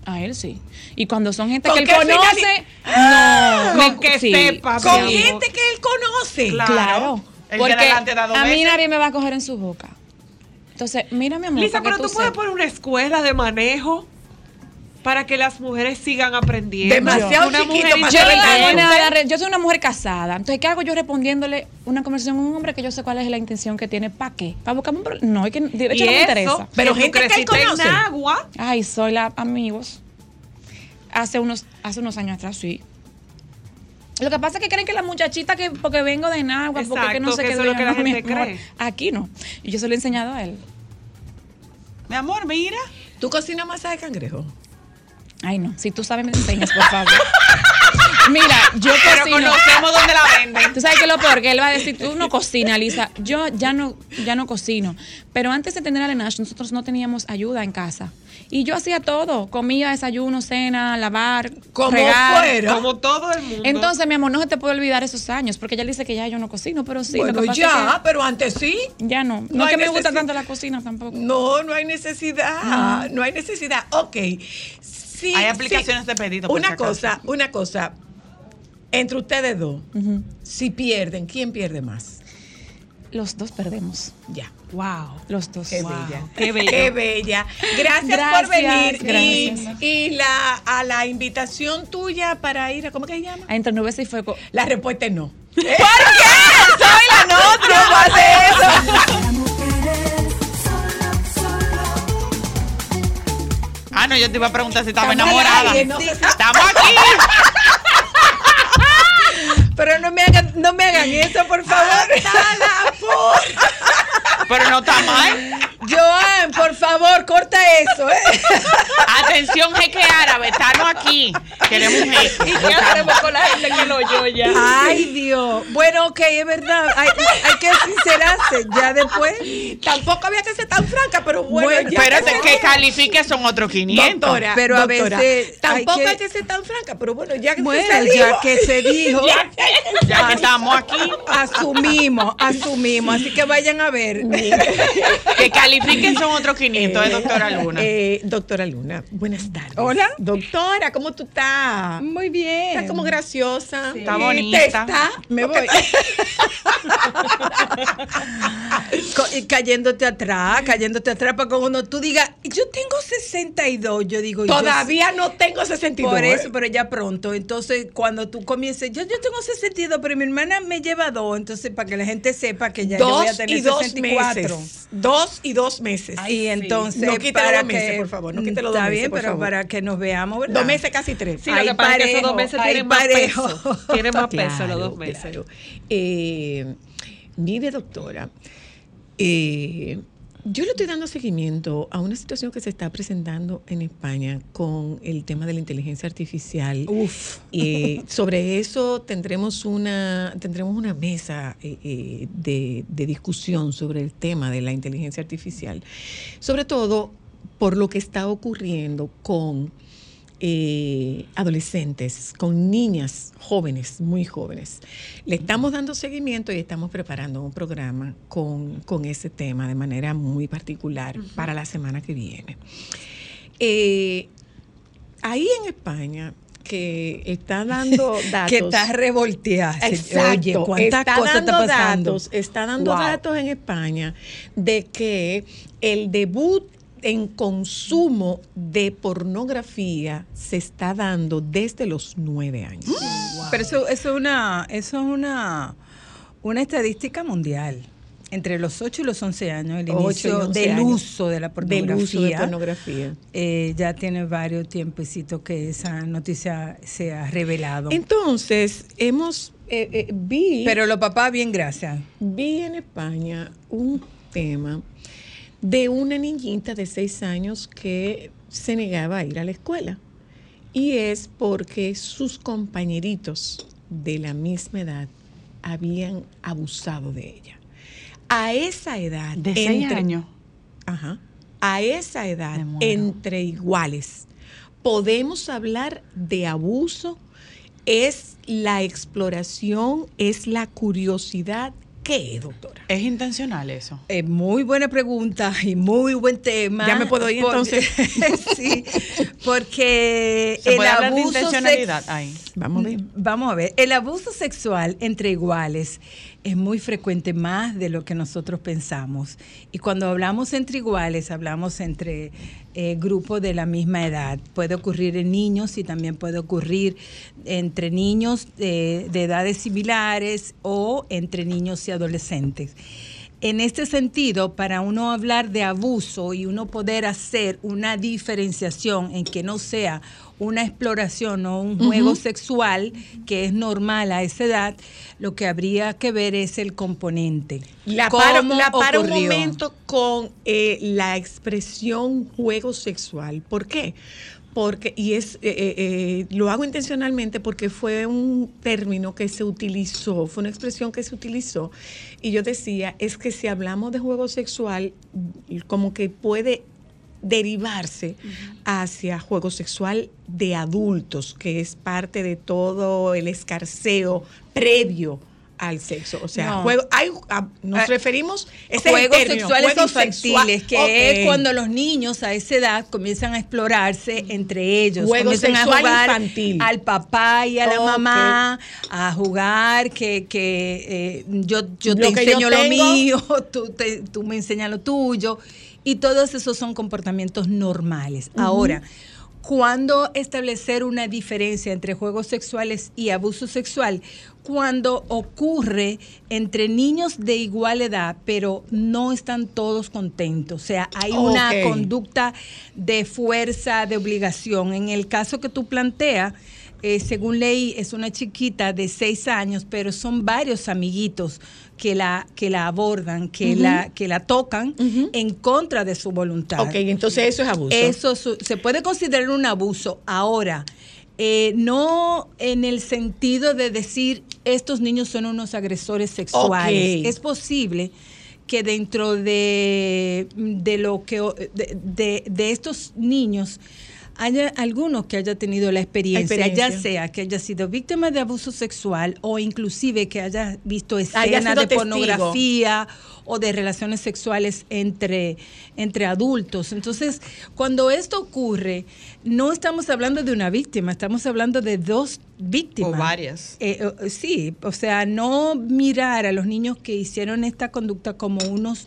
A él sí. Y cuando son gente ¿Con que él conoce, no. Con que sí, sepa, Con gente que él conoce. Claro. Claro. Porque a mí nadie me va a coger en su boca. Entonces, mira, mi amor. Lisa, pero que tú puedes poner una escuela de manejo para que las mujeres sigan aprendiendo. Demasiado una chiquito mujer para Yo, no nada, yo soy una mujer casada. Entonces, ¿qué hago yo respondiéndole una conversación a un hombre que yo sé cuál es la intención que tiene? ¿Para qué? ¿Para buscarme un problema? No, es que de hecho y no me interesa. Pero que gente que conoce. en agua. Ay, soy la amigos. Hace unos, hace unos años atrás, sí. Lo que pasa es que creen que la muchachita que porque vengo de Nagua, porque que no sé qué es lo que la diga, no, mi gente amor. cree. Aquí no. Y yo se lo he enseñado a él. Mi amor, mira. ¿Tú cocinas masa de cangrejo? Ay, no. Si tú sabes, me enseñas, por favor. Mira, yo Pero cocino. conocemos dónde la venden. Tú sabes que lo peor que él va a decir, tú no cocinas, Lisa. Yo ya no, ya no cocino. Pero antes de tener a Lenash, nosotros no teníamos ayuda en casa. Y yo hacía todo. Comía, desayuno, cena, lavar, Como regar. fuera. Como todo el mundo. Entonces, mi amor, no se te puede olvidar esos años, porque ella dice que ya yo no cocino, pero sí. lo bueno, que pasa ya, es pero antes sí. ya no. No, No es que me gusta tanto la cocina tampoco. No, no hay necesidad. No, hay necesidad. Ok. Sí, Hay sí. aplicaciones de pedido, por Una cosa, una cosa. Entre ustedes dos, si pierden, ¿quién pierde más? Los dos perdemos. Ya. Wow. Los dos. Qué Wow, bella. qué bello. Qué bella. Gracias, Gracias, por venir. Y- gracias. Y, la, a la invitación tuya para ir a, ¿cómo que se llama? A Entre Nubes y Fuego. La respuesta es no. ¿Por qué? Soy la nota. ¿Cómo hace eso? no, yo te iba a preguntar si estaba Estamos enamorada. aire, ¿no? Estamos aquí. Pero no me hagan, no me hagan eso, por favor. Pero no está mal. Joan, por favor, corta eso, ¿eh? Atención, jeque árabe, estamos aquí. Queremos un jeque. ¿Y qué hacemos con la gente que lo oyó ya? Ay, Dios. Bueno, ok, es verdad. Hay, hay que sincerarse. Ya después. Tampoco había que ser tan franca, pero bueno. Bueno, ya Espérate, que califique son otros 500. Doctora, Pero a doctora, veces hay tampoco que- hay que ser tan franca, pero bueno, ya que Bueno, se dijo, ya que se dijo. Ya que estamos aquí, Asumimos, asumimos. Así que vayan a ver. que califiquen son otros 500, es doctora Luna. Eh, doctora Luna, buenas tardes. Hola. Doctora, ¿cómo tú estás? Muy bien. Estás como graciosa. Está Sí, bonita. te está. Me voy. Cayéndote atrás, cayéndote atrás para que uno tú digas, yo tengo 62, yo digo, yo Todavía no tengo 62. Por ¿eh? eso, pero ya pronto. Entonces, cuando tú comiences, yo, yo tengo 62, pero mi hermana me lleva dos. Entonces, para que la gente sepa que ya yo voy a dos tener y dos 64. meses. Dos y dos meses. Y entonces, No quite los para dos meses, que- por favor, no quite los dos Está meses, bien, por pero favor. para que nos veamos, ¿verdad? Dos meses, casi tres. Sí, lo que pasa es que esos dos meses hay tienen más parejo. peso. Tienen más peso los dos meses. claro. Eh, mire, doctora, eh, yo le estoy dando seguimiento a una situación que se está presentando en España con el tema de la inteligencia artificial. Uf. Eh, sobre eso tendremos una, tendremos una mesa eh, eh, de, de discusión sobre el tema de la inteligencia artificial. Sobre todo por lo que está ocurriendo con eh, adolescentes, con niñas jóvenes, muy jóvenes. Le estamos dando seguimiento y estamos preparando un programa con, con ese tema de manera muy particular para la semana que viene. Eh, ahí en España, que está dando datos. Que está revolteada. Exacto. Oye, ¿cuántas está cosas dando está pasando? datos, está dando Wow. datos en España de que el debut en consumo de pornografía se está dando desde los nueve años. Pero eso, eso es una, eso es una, una estadística mundial. Entre los 8 y los 11 años, el inicio 11 del años. uso de la pornografía. Del uso de pornografía. eh, ya tiene varios tiempecitos que esa noticia se ha revelado. Entonces, hemos, eh, eh, vi, Pero los papás, bien, gracias. vi en España un tema de una niñita de seis años que se negaba a ir a la escuela. Y es porque sus compañeritos de la misma edad habían abusado de ella. A esa edad, De seis entre- años. Ajá. A esa edad, entre iguales, podemos hablar de abuso, es la exploración, es la curiosidad. ¿Qué es, doctora? Es intencional eso. Eh, muy buena pregunta y muy buen tema. Ya me puedo ir, entonces. sí, porque Se el puede hablar de abuso intencionalidad ahí. Vamos a ver. Vamos a ver, el abuso sexual entre iguales es muy frecuente más de lo que nosotros pensamos. Y cuando hablamos entre iguales, hablamos entre eh, grupos de la misma edad. Puede ocurrir en niños y también puede ocurrir entre niños eh, de edades similares o entre niños y adolescentes. En este sentido, para uno hablar de abuso y uno poder hacer una diferenciación en que no sea una exploración o un juego sexual que es normal a esa edad, lo que habría que ver es el componente. La paro, ¿Cómo la paro un momento con eh, la expresión juego sexual. ¿Por qué? Porque, y es, eh, eh, lo hago intencionalmente porque fue un término que se utilizó, fue una expresión que se utilizó. Y yo decía, es que si hablamos de juego sexual, como que puede derivarse hacia juego sexual de adultos, que es parte de todo el escarceo previo al sexo. O sea, No. juego, hay, a- nos Ah, referimos el Juegos término, sexuales infantiles, sexual. que es cuando los niños a esa edad comienzan a explorarse entre ellos. Juego comienzan a sexual jugar infantil. al papá y a la mamá, a jugar, que, que eh, yo, yo te Lo que yo enseño lo mío, tú, te- tú me enseñas lo tuyo. Y todos esos son comportamientos normales. Ahora, ¿cuándo establecer una diferencia entre juegos sexuales y abuso sexual? Cuando ocurre entre niños de igual edad, pero no están todos contentos. O sea, hay una conducta de fuerza, de obligación. En el caso que tú planteas, eh, según leí, es una chiquita de seis años, pero son varios amiguitos que la, que la abordan, que, la, que la tocan en contra de su voluntad. Ok, entonces eso es abuso. Eso su- se puede considerar un abuso. Ahora, eh, no en el sentido de decir estos niños son unos agresores sexuales. Ok. Es posible que dentro de, de lo que de, de- de estos niños haya alguno que haya tenido la experiencia, Experiencia. ya sea que haya sido víctima de abuso sexual o inclusive que haya visto escenas de testigo. pornografía o de relaciones sexuales entre, entre adultos. Entonces, cuando esto ocurre, no estamos hablando de una víctima, estamos hablando de dos víctimas. O varias. Eh, sí, o sea, no mirar a los niños que hicieron esta conducta como unos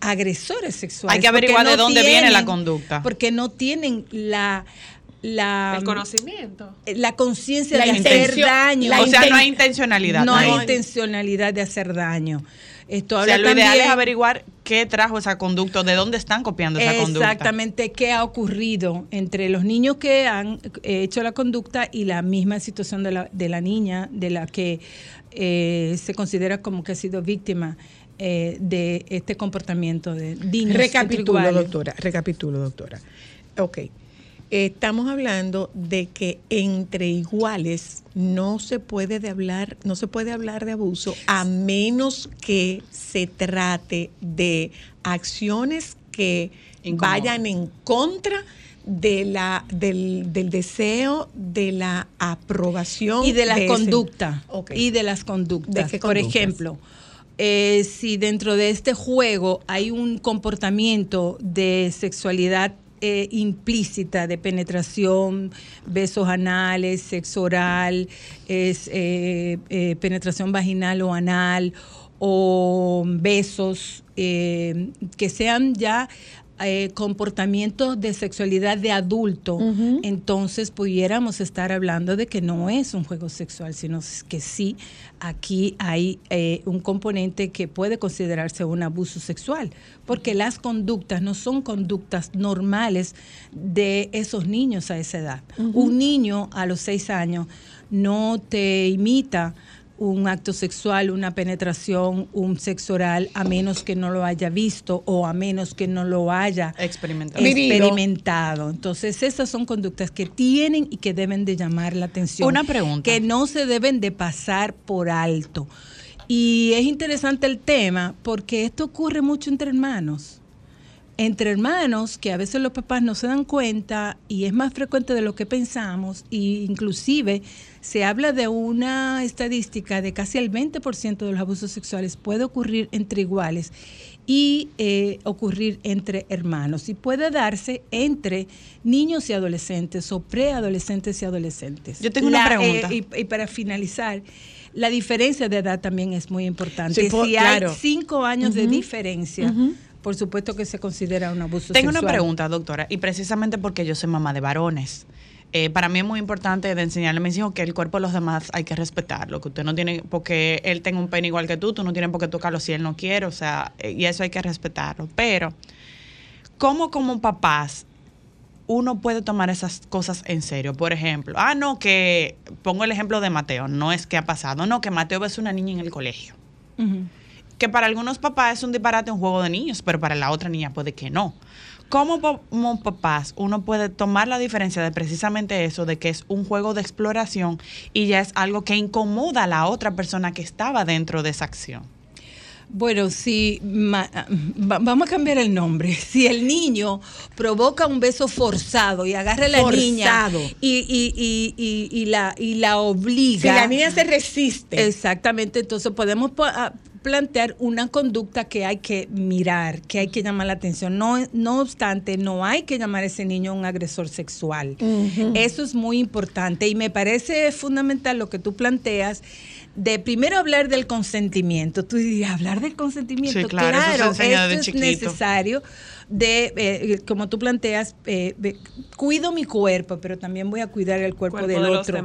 agresores sexuales. Hay que averiguar de dónde viene la conducta. Porque no tienen la la El conocimiento. la conciencia de hacer intención- daño. la o sea, no hay intencionalidad. no hay intencionalidad de hacer daño. Esto O habla sea, lo ideal es averiguar qué trajo esa conducta, de dónde están copiando esa conducta. Exactamente, qué ha ocurrido entre los niños que han eh, hecho la conducta y la misma situación de la, de la niña, de la que eh, se considera como que ha sido víctima eh, de este comportamiento de niños. Recapitulo, doctora. Recapitulo, doctora. Ok. Estamos hablando de que entre iguales no se puede de hablar, no se puede hablar de abuso a menos que se trate de acciones que vayan en contra de la del, del deseo de la aprobación y de la ese- conducta Ok. y de las conductas. ¿De qué Por conductas? ejemplo, eh, si dentro de este juego hay un comportamiento de sexualidad eh, implícita de penetración, besos anales, sexo oral, es, eh, penetración vaginal o anal o besos que sean ya eh, comportamientos de sexualidad de adulto, entonces pudiéramos estar hablando de que no es un juego sexual, sino que sí, aquí hay eh, un componente que puede considerarse un abuso sexual, porque las conductas no son conductas normales de esos niños a esa edad. Un niño a los seis años no te imita un acto sexual, una penetración, un sexo oral, a menos que no lo haya visto o a menos que no lo haya Experimentado. Experimentado. Entonces, esas son conductas que tienen y que deben de llamar la atención. Una pregunta. Que no se deben de pasar por alto. Y es interesante el tema porque esto ocurre mucho entre hermanos entre hermanos que a veces los papás no se dan cuenta y es más frecuente de lo que pensamos e inclusive se habla de una estadística de casi el 20% de los abusos sexuales puede ocurrir entre iguales y eh, ocurrir entre hermanos y puede darse entre niños y adolescentes o preadolescentes y adolescentes. Yo tengo una La, pregunta. eh, y, y para finalizar, la diferencia de edad también es muy importante. Sí, si claro. hay cinco años de diferencia, por supuesto que se considera un abuso Tengo sexual. una pregunta, doctora, y precisamente porque yo soy mamá de varones. Eh, para mí es muy importante de enseñarle a mis hijos que el cuerpo de los demás hay que respetarlo, que usted no tiene, porque él tenga un pene igual que tú, tú no tienes por qué tocarlo si él no quiere, o sea, eh, y eso hay que respetarlo. Pero, ¿cómo como papás uno puede tomar esas cosas en serio? Por ejemplo, ah, no, que pongo el ejemplo de Mateo, no es que ha pasado, no, que Mateo ves una niña en el colegio. Que para algunos papás es un disparate un juego de niños, pero para la otra niña puede que no. ¿Cómo como papás uno puede tomar la diferencia de precisamente eso, de que es un juego de exploración y ya es algo que incomoda a la otra persona que estaba dentro de esa acción? Bueno, si ma- va- vamos a cambiar el nombre. Si el niño provoca un beso forzado y agarra a la Forzado. niña y, y- y- y- y la, y la obliga. Si la niña se resiste. Exactamente, entonces podemos po- a- plantear una conducta que hay que mirar, que hay que llamar la atención. No, no obstante, no hay que llamar a ese niño un agresor sexual. Eso es muy importante y me parece fundamental lo que tú planteas de primero hablar del consentimiento. Tú dirías, hablar del consentimiento, Sí, claro, eso esto es chiquito. necesario de, eh, como tú planteas, eh, de- cuido mi cuerpo, pero también voy a cuidar el cuerpo, Cuerpo del de otro.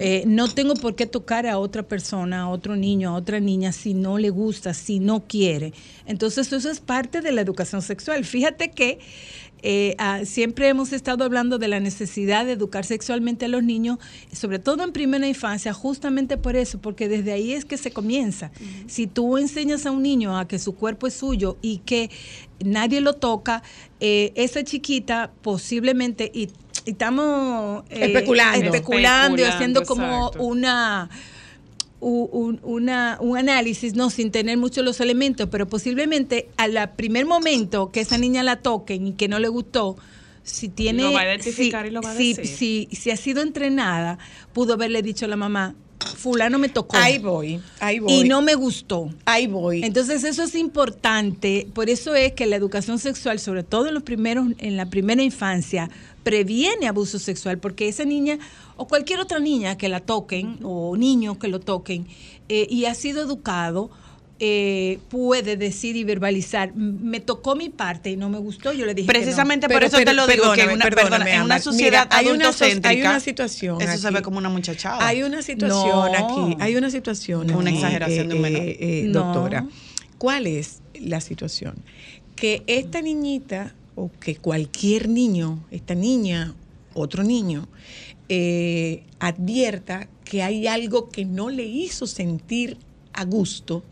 Eh, no tengo por qué tocar a otra persona, a otro niño, a otra niña si no le gusta, si no quiere. Entonces eso es parte de la educación sexual. Fíjate que eh, ah, siempre hemos estado hablando de la necesidad de educar sexualmente a los niños, sobre todo en primera infancia, justamente por eso, porque desde ahí es que se comienza. Si tú enseñas a un niño a que su cuerpo es suyo y que nadie lo toca, eh, esa chiquita posiblemente, y, y estamos eh, Especulando. especulando haciendo como exacto. una un, una- un análisis, no sin tener muchos los elementos, pero posiblemente al primer momento que esa niña la toquen y que no le gustó, si tiene, Lo va a identificar si, y lo va a si- decir. si- si ha sido entrenada, pudo haberle dicho a la mamá, fulano me tocó. Ahí voy, ahí voy. Y no me gustó. Ahí voy. Entonces eso es importante, por eso es que la educación sexual, sobre todo en los primeros, en la primera infancia, previene abuso sexual, porque esa niña o cualquier otra niña que la toquen o niño que lo toquen eh, y ha sido educado eh, puede decir y verbalizar, "M- me tocó mi parte y no me gustó, yo le dije que no". Precisamente por Pero- eso te lo digo, que en una, perdona, en una sociedad Mira, hay una hay una situación Eso se aquí. ve como una muchachada. Hay una situación No. aquí, hay una situación Una aquí, exageración de un menor. eh, No. doctora. ¿Cuál es la situación? Que esta niñita o que cualquier niño, esta niña, otro niño, eh, advierta que hay algo que no le hizo sentir a gusto,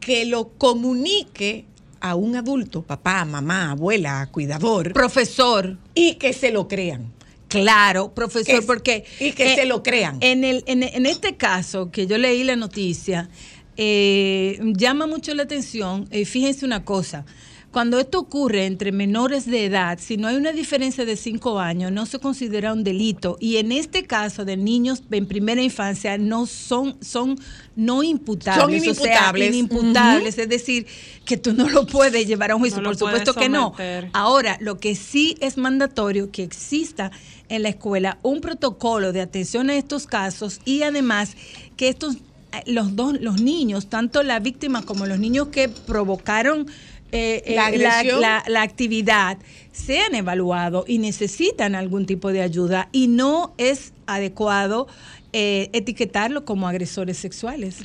que lo comunique a un adulto, papá, mamá, abuela, cuidador, Profesor, y que se lo crean. claro, profesor, Que- porque... y que eh, se lo crean. En, el, en, en este caso, que yo leí la noticia, eh, llama mucho la atención, eh, fíjense una cosa, cuando esto ocurre entre menores de edad, si no hay una diferencia de cinco años, no se considera un delito. Y en este caso de niños en primera infancia, no son, son no imputables. Son o sea, inimputables. inimputables. Es decir, que tú no lo puedes llevar a un juicio. No Por supuesto que no. Ahora, lo que sí es mandatorio que exista en la escuela un protocolo de atención a estos casos y además que estos eh, los dos los niños, tanto la víctima como los niños que provocaron eh, eh, La agresión. la- la actividad sean evaluados y necesitan algún tipo de ayuda y no es adecuado eh, etiquetarlo como agresores sexuales.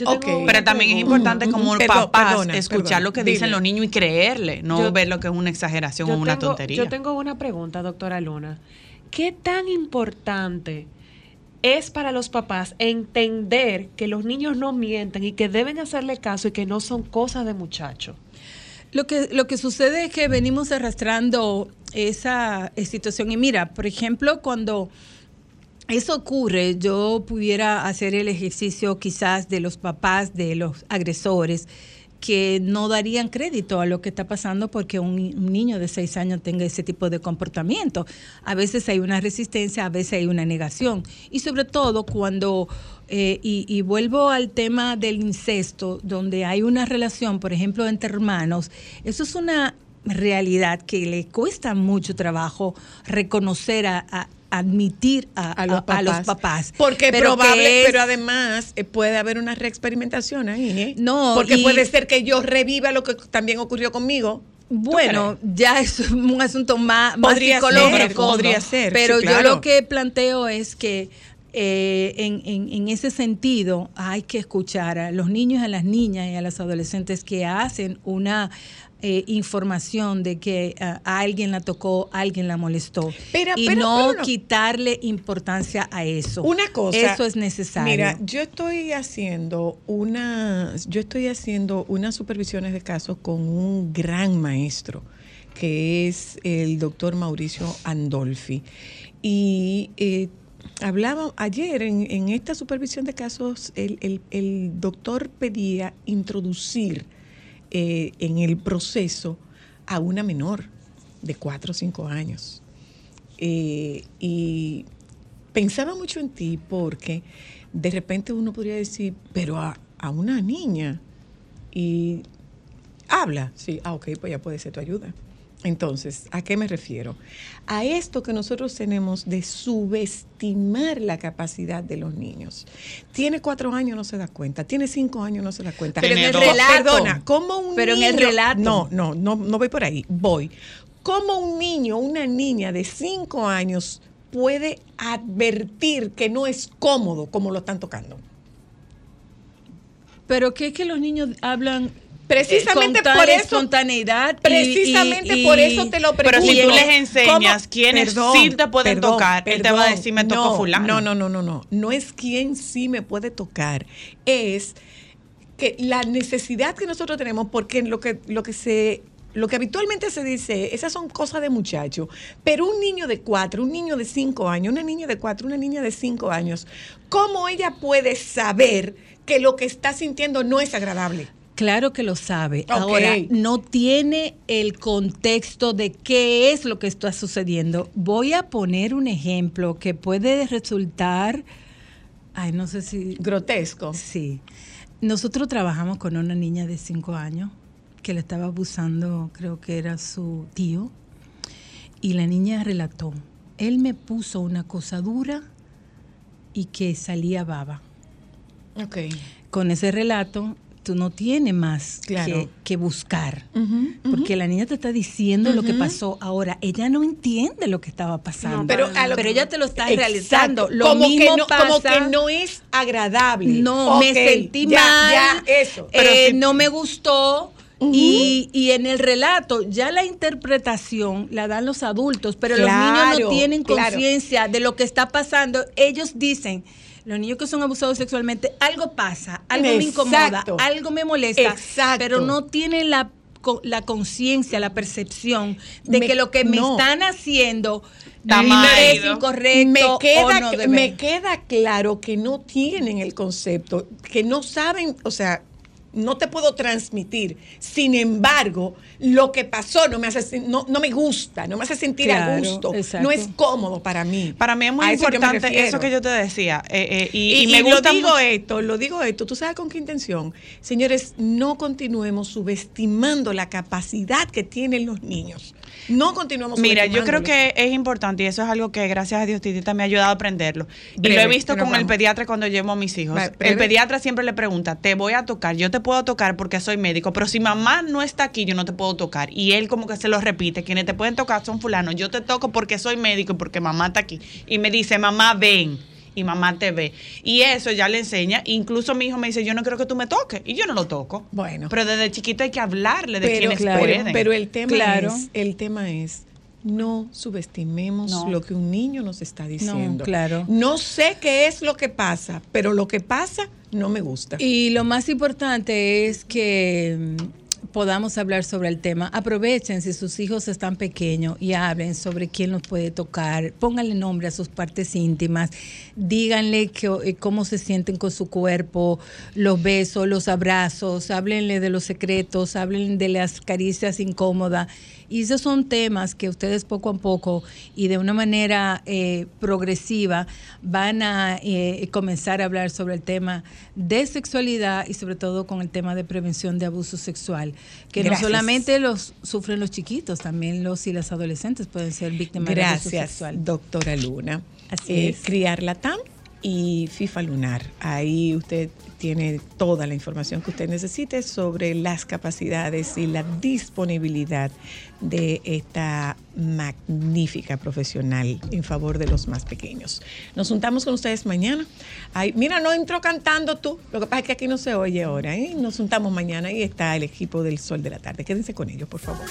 Pero también es importante como papás perdona, escuchar perdona. lo que dicen Dime. los niños y creerle, no Yo- ver lo que es una exageración o una tengo- tontería. Yo tengo una pregunta, doctora Luna. ¿Qué tan importante es para los papás entender que los niños no mienten y que deben hacerle caso y que no son cosas de muchachos? Lo que, lo que sucede es que venimos arrastrando esa eh, situación. Y mira, por ejemplo, cuando eso ocurre, yo pudiera hacer el ejercicio quizás de los papás de los agresores que no darían crédito a lo que está pasando porque un, un niño de seis años tenga ese tipo de comportamiento. A veces hay una resistencia, a veces hay una negación. Y sobre todo cuando, eh, y, y vuelvo al tema del incesto, donde hay una relación, por ejemplo, entre hermanos, eso es una realidad que le cuesta mucho trabajo reconocer a... a- admitir a, a los a- papás. a los papás. Porque Pero probable, es- pero además eh, puede haber una reexperimentación ahí, ¿eh? No, Porque y- puede ser que yo reviva lo que también ocurrió conmigo. Bueno, ya es un asunto más, más Podría psicológico. ser, podría ser, Pero sí, yo lo que planteo es que eh, en, en- en ese sentido hay que escuchar a los niños, a las niñas y a las adolescentes que hacen una eh, información de que a alguien la tocó, alguien la molestó. Pero- y pero- no pero no. quitarle importancia a eso. Una cosa. Eso es necesario. Mira, yo estoy haciendo una, yo estoy haciendo unas supervisiones de casos con un gran maestro que es el doctor Mauricio Andolfi. Y eh, hablaba ayer en, esta supervisión de casos, el, el- el doctor pedía introducir eh, en el proceso a una menor de 4 o 5 años. Eh, y pensaba mucho en ti porque de repente uno podría decir, pero a, a una niña y habla, sí, ah, ok, pues ya puede ser tu ayuda. Entonces, ¿a qué me refiero? A esto que nosotros tenemos de subestimar la capacidad de los niños. Tiene cuatro años, no se da cuenta. Tiene cinco años, no se da cuenta. Pero en el relato. Perdona, ¿cómo un Pero en el niño- relato. No, no, no, no voy por ahí, voy. ¿Cómo un niño, una niña de cinco años puede advertir que no es cómodo como lo están tocando? Pero que es que los niños hablan Precisamente con por eso- espontaneidad. Precisamente y- por eso te lo Pero si pregunto. tú les enseñas ¿Cómo? quiénes sí te pueden tocar, él te va a decir, me tocó no, fulano. No, no, no, no, no. No es quién sí me puede tocar. Es que la necesidad que nosotros tenemos, porque lo que, lo que se lo que habitualmente se dice, esas son cosas de muchacho, pero un niño de cuatro, un niño de cinco años, una niña de cuatro, una niña de cinco años, ¿cómo ella puede saber que lo que está sintiendo no es agradable? Claro que lo sabe. Ahora, no tiene el contexto de qué es lo que está sucediendo. Voy a poner un ejemplo que puede resultar Ay, no sé si... Grotesco. Sí. Nosotros trabajamos con una niña de 5 años que le estaba abusando, creo que era su tío, y la niña relató, él me puso una cosa dura y que salía baba. Ok. Con ese relato, tú no tienes más Claro. que, que buscar, porque la niña te está diciendo lo que pasó. Ahora, ella no entiende lo que estaba pasando, No, Pero, para a lo pero que- ella te lo está Exacto. realizando. Lo como mismo que no, pasa... Como que no es agradable. No, me sentí ya, mal. Ya, eso. eh, no me gustó. y, y en el relato, ya la interpretación la dan los adultos, pero los niños no tienen claro. conciencia de lo que está pasando. Ellos dicen, los niños que son abusados sexualmente, algo pasa, algo me incomoda, algo me molesta, Exacto. pero no tienen la co- la conciencia, la percepción de Me- que lo que me no. están haciendo Está no mal. es incorrecto me o queda, no debe. me queda claro que no tienen el concepto, que no saben, o sea, no te puedo transmitir. Sin embargo, lo que pasó no me hace no, no me gusta, no me hace sentir a gusto, exacto. no es cómodo para mí. Para mí es muy A eso importante eso que yo te decía. eh, eh, y, Y, y me y gusta lo digo mucho- esto, lo digo esto, ¿tú sabes con qué intención? Señores, no continuemos subestimando la capacidad que tienen los niños. No continuemos Mira, yo creo que es importante y eso es algo que gracias a Dios Titita me ha ayudado a aprenderlo. y lo he visto que con el pediatra cuando llevo a mis hijos. El pediatra siempre le pregunta, te voy a tocar, yo te puedo tocar porque soy médico, pero si mamá no está aquí, yo no te puedo tocar. Y él como que se lo repite, quienes te pueden tocar son fulanos, yo te toco porque soy médico y porque mamá está aquí. Y me dice, mamá, ven. Y mamá te ve. Y eso ya le enseña. Incluso mi hijo me dice, yo no quiero que tú me toques. Y yo no lo toco. Bueno. Pero desde chiquito hay que hablarle de pero, quienes claro, pueden. pero el tema Claro. es, el tema es no subestimemos No. lo que un niño nos está diciendo. claro. No sé qué es lo que pasa, pero lo que pasa no me gusta. Y lo más importante es que mm, podamos hablar sobre el tema. Aprovechen si sus hijos están pequeños y hablen sobre quién los puede tocar. Pónganle nombre a sus partes íntimas. Díganle que, eh, cómo se sienten con su cuerpo, los besos, los abrazos. Háblenle de los secretos, háblenle de las caricias incómodas. Y esos son temas que ustedes poco a poco y de una manera eh, progresiva van a eh, comenzar a hablar sobre el tema de sexualidad y sobre todo con el tema de prevención de abuso sexual, que Gracias. no solamente los sufren los chiquitos, también los y las adolescentes pueden ser víctimas de abuso Gracias, sexual. doctora Luna. Así Eh, es. Criar Latam y FIFA Lunar. Ahí usted tiene toda la información que usted necesite sobre las capacidades y la disponibilidad de esta magnífica profesional en favor de los más pequeños. Nos juntamos con ustedes mañana. Ay, mira, no entró cantando tú. Lo que pasa es que aquí no se oye ahora. ¿eh? Nos juntamos mañana y está el equipo del Sol de la Tarde. Quédense con ellos, por favor.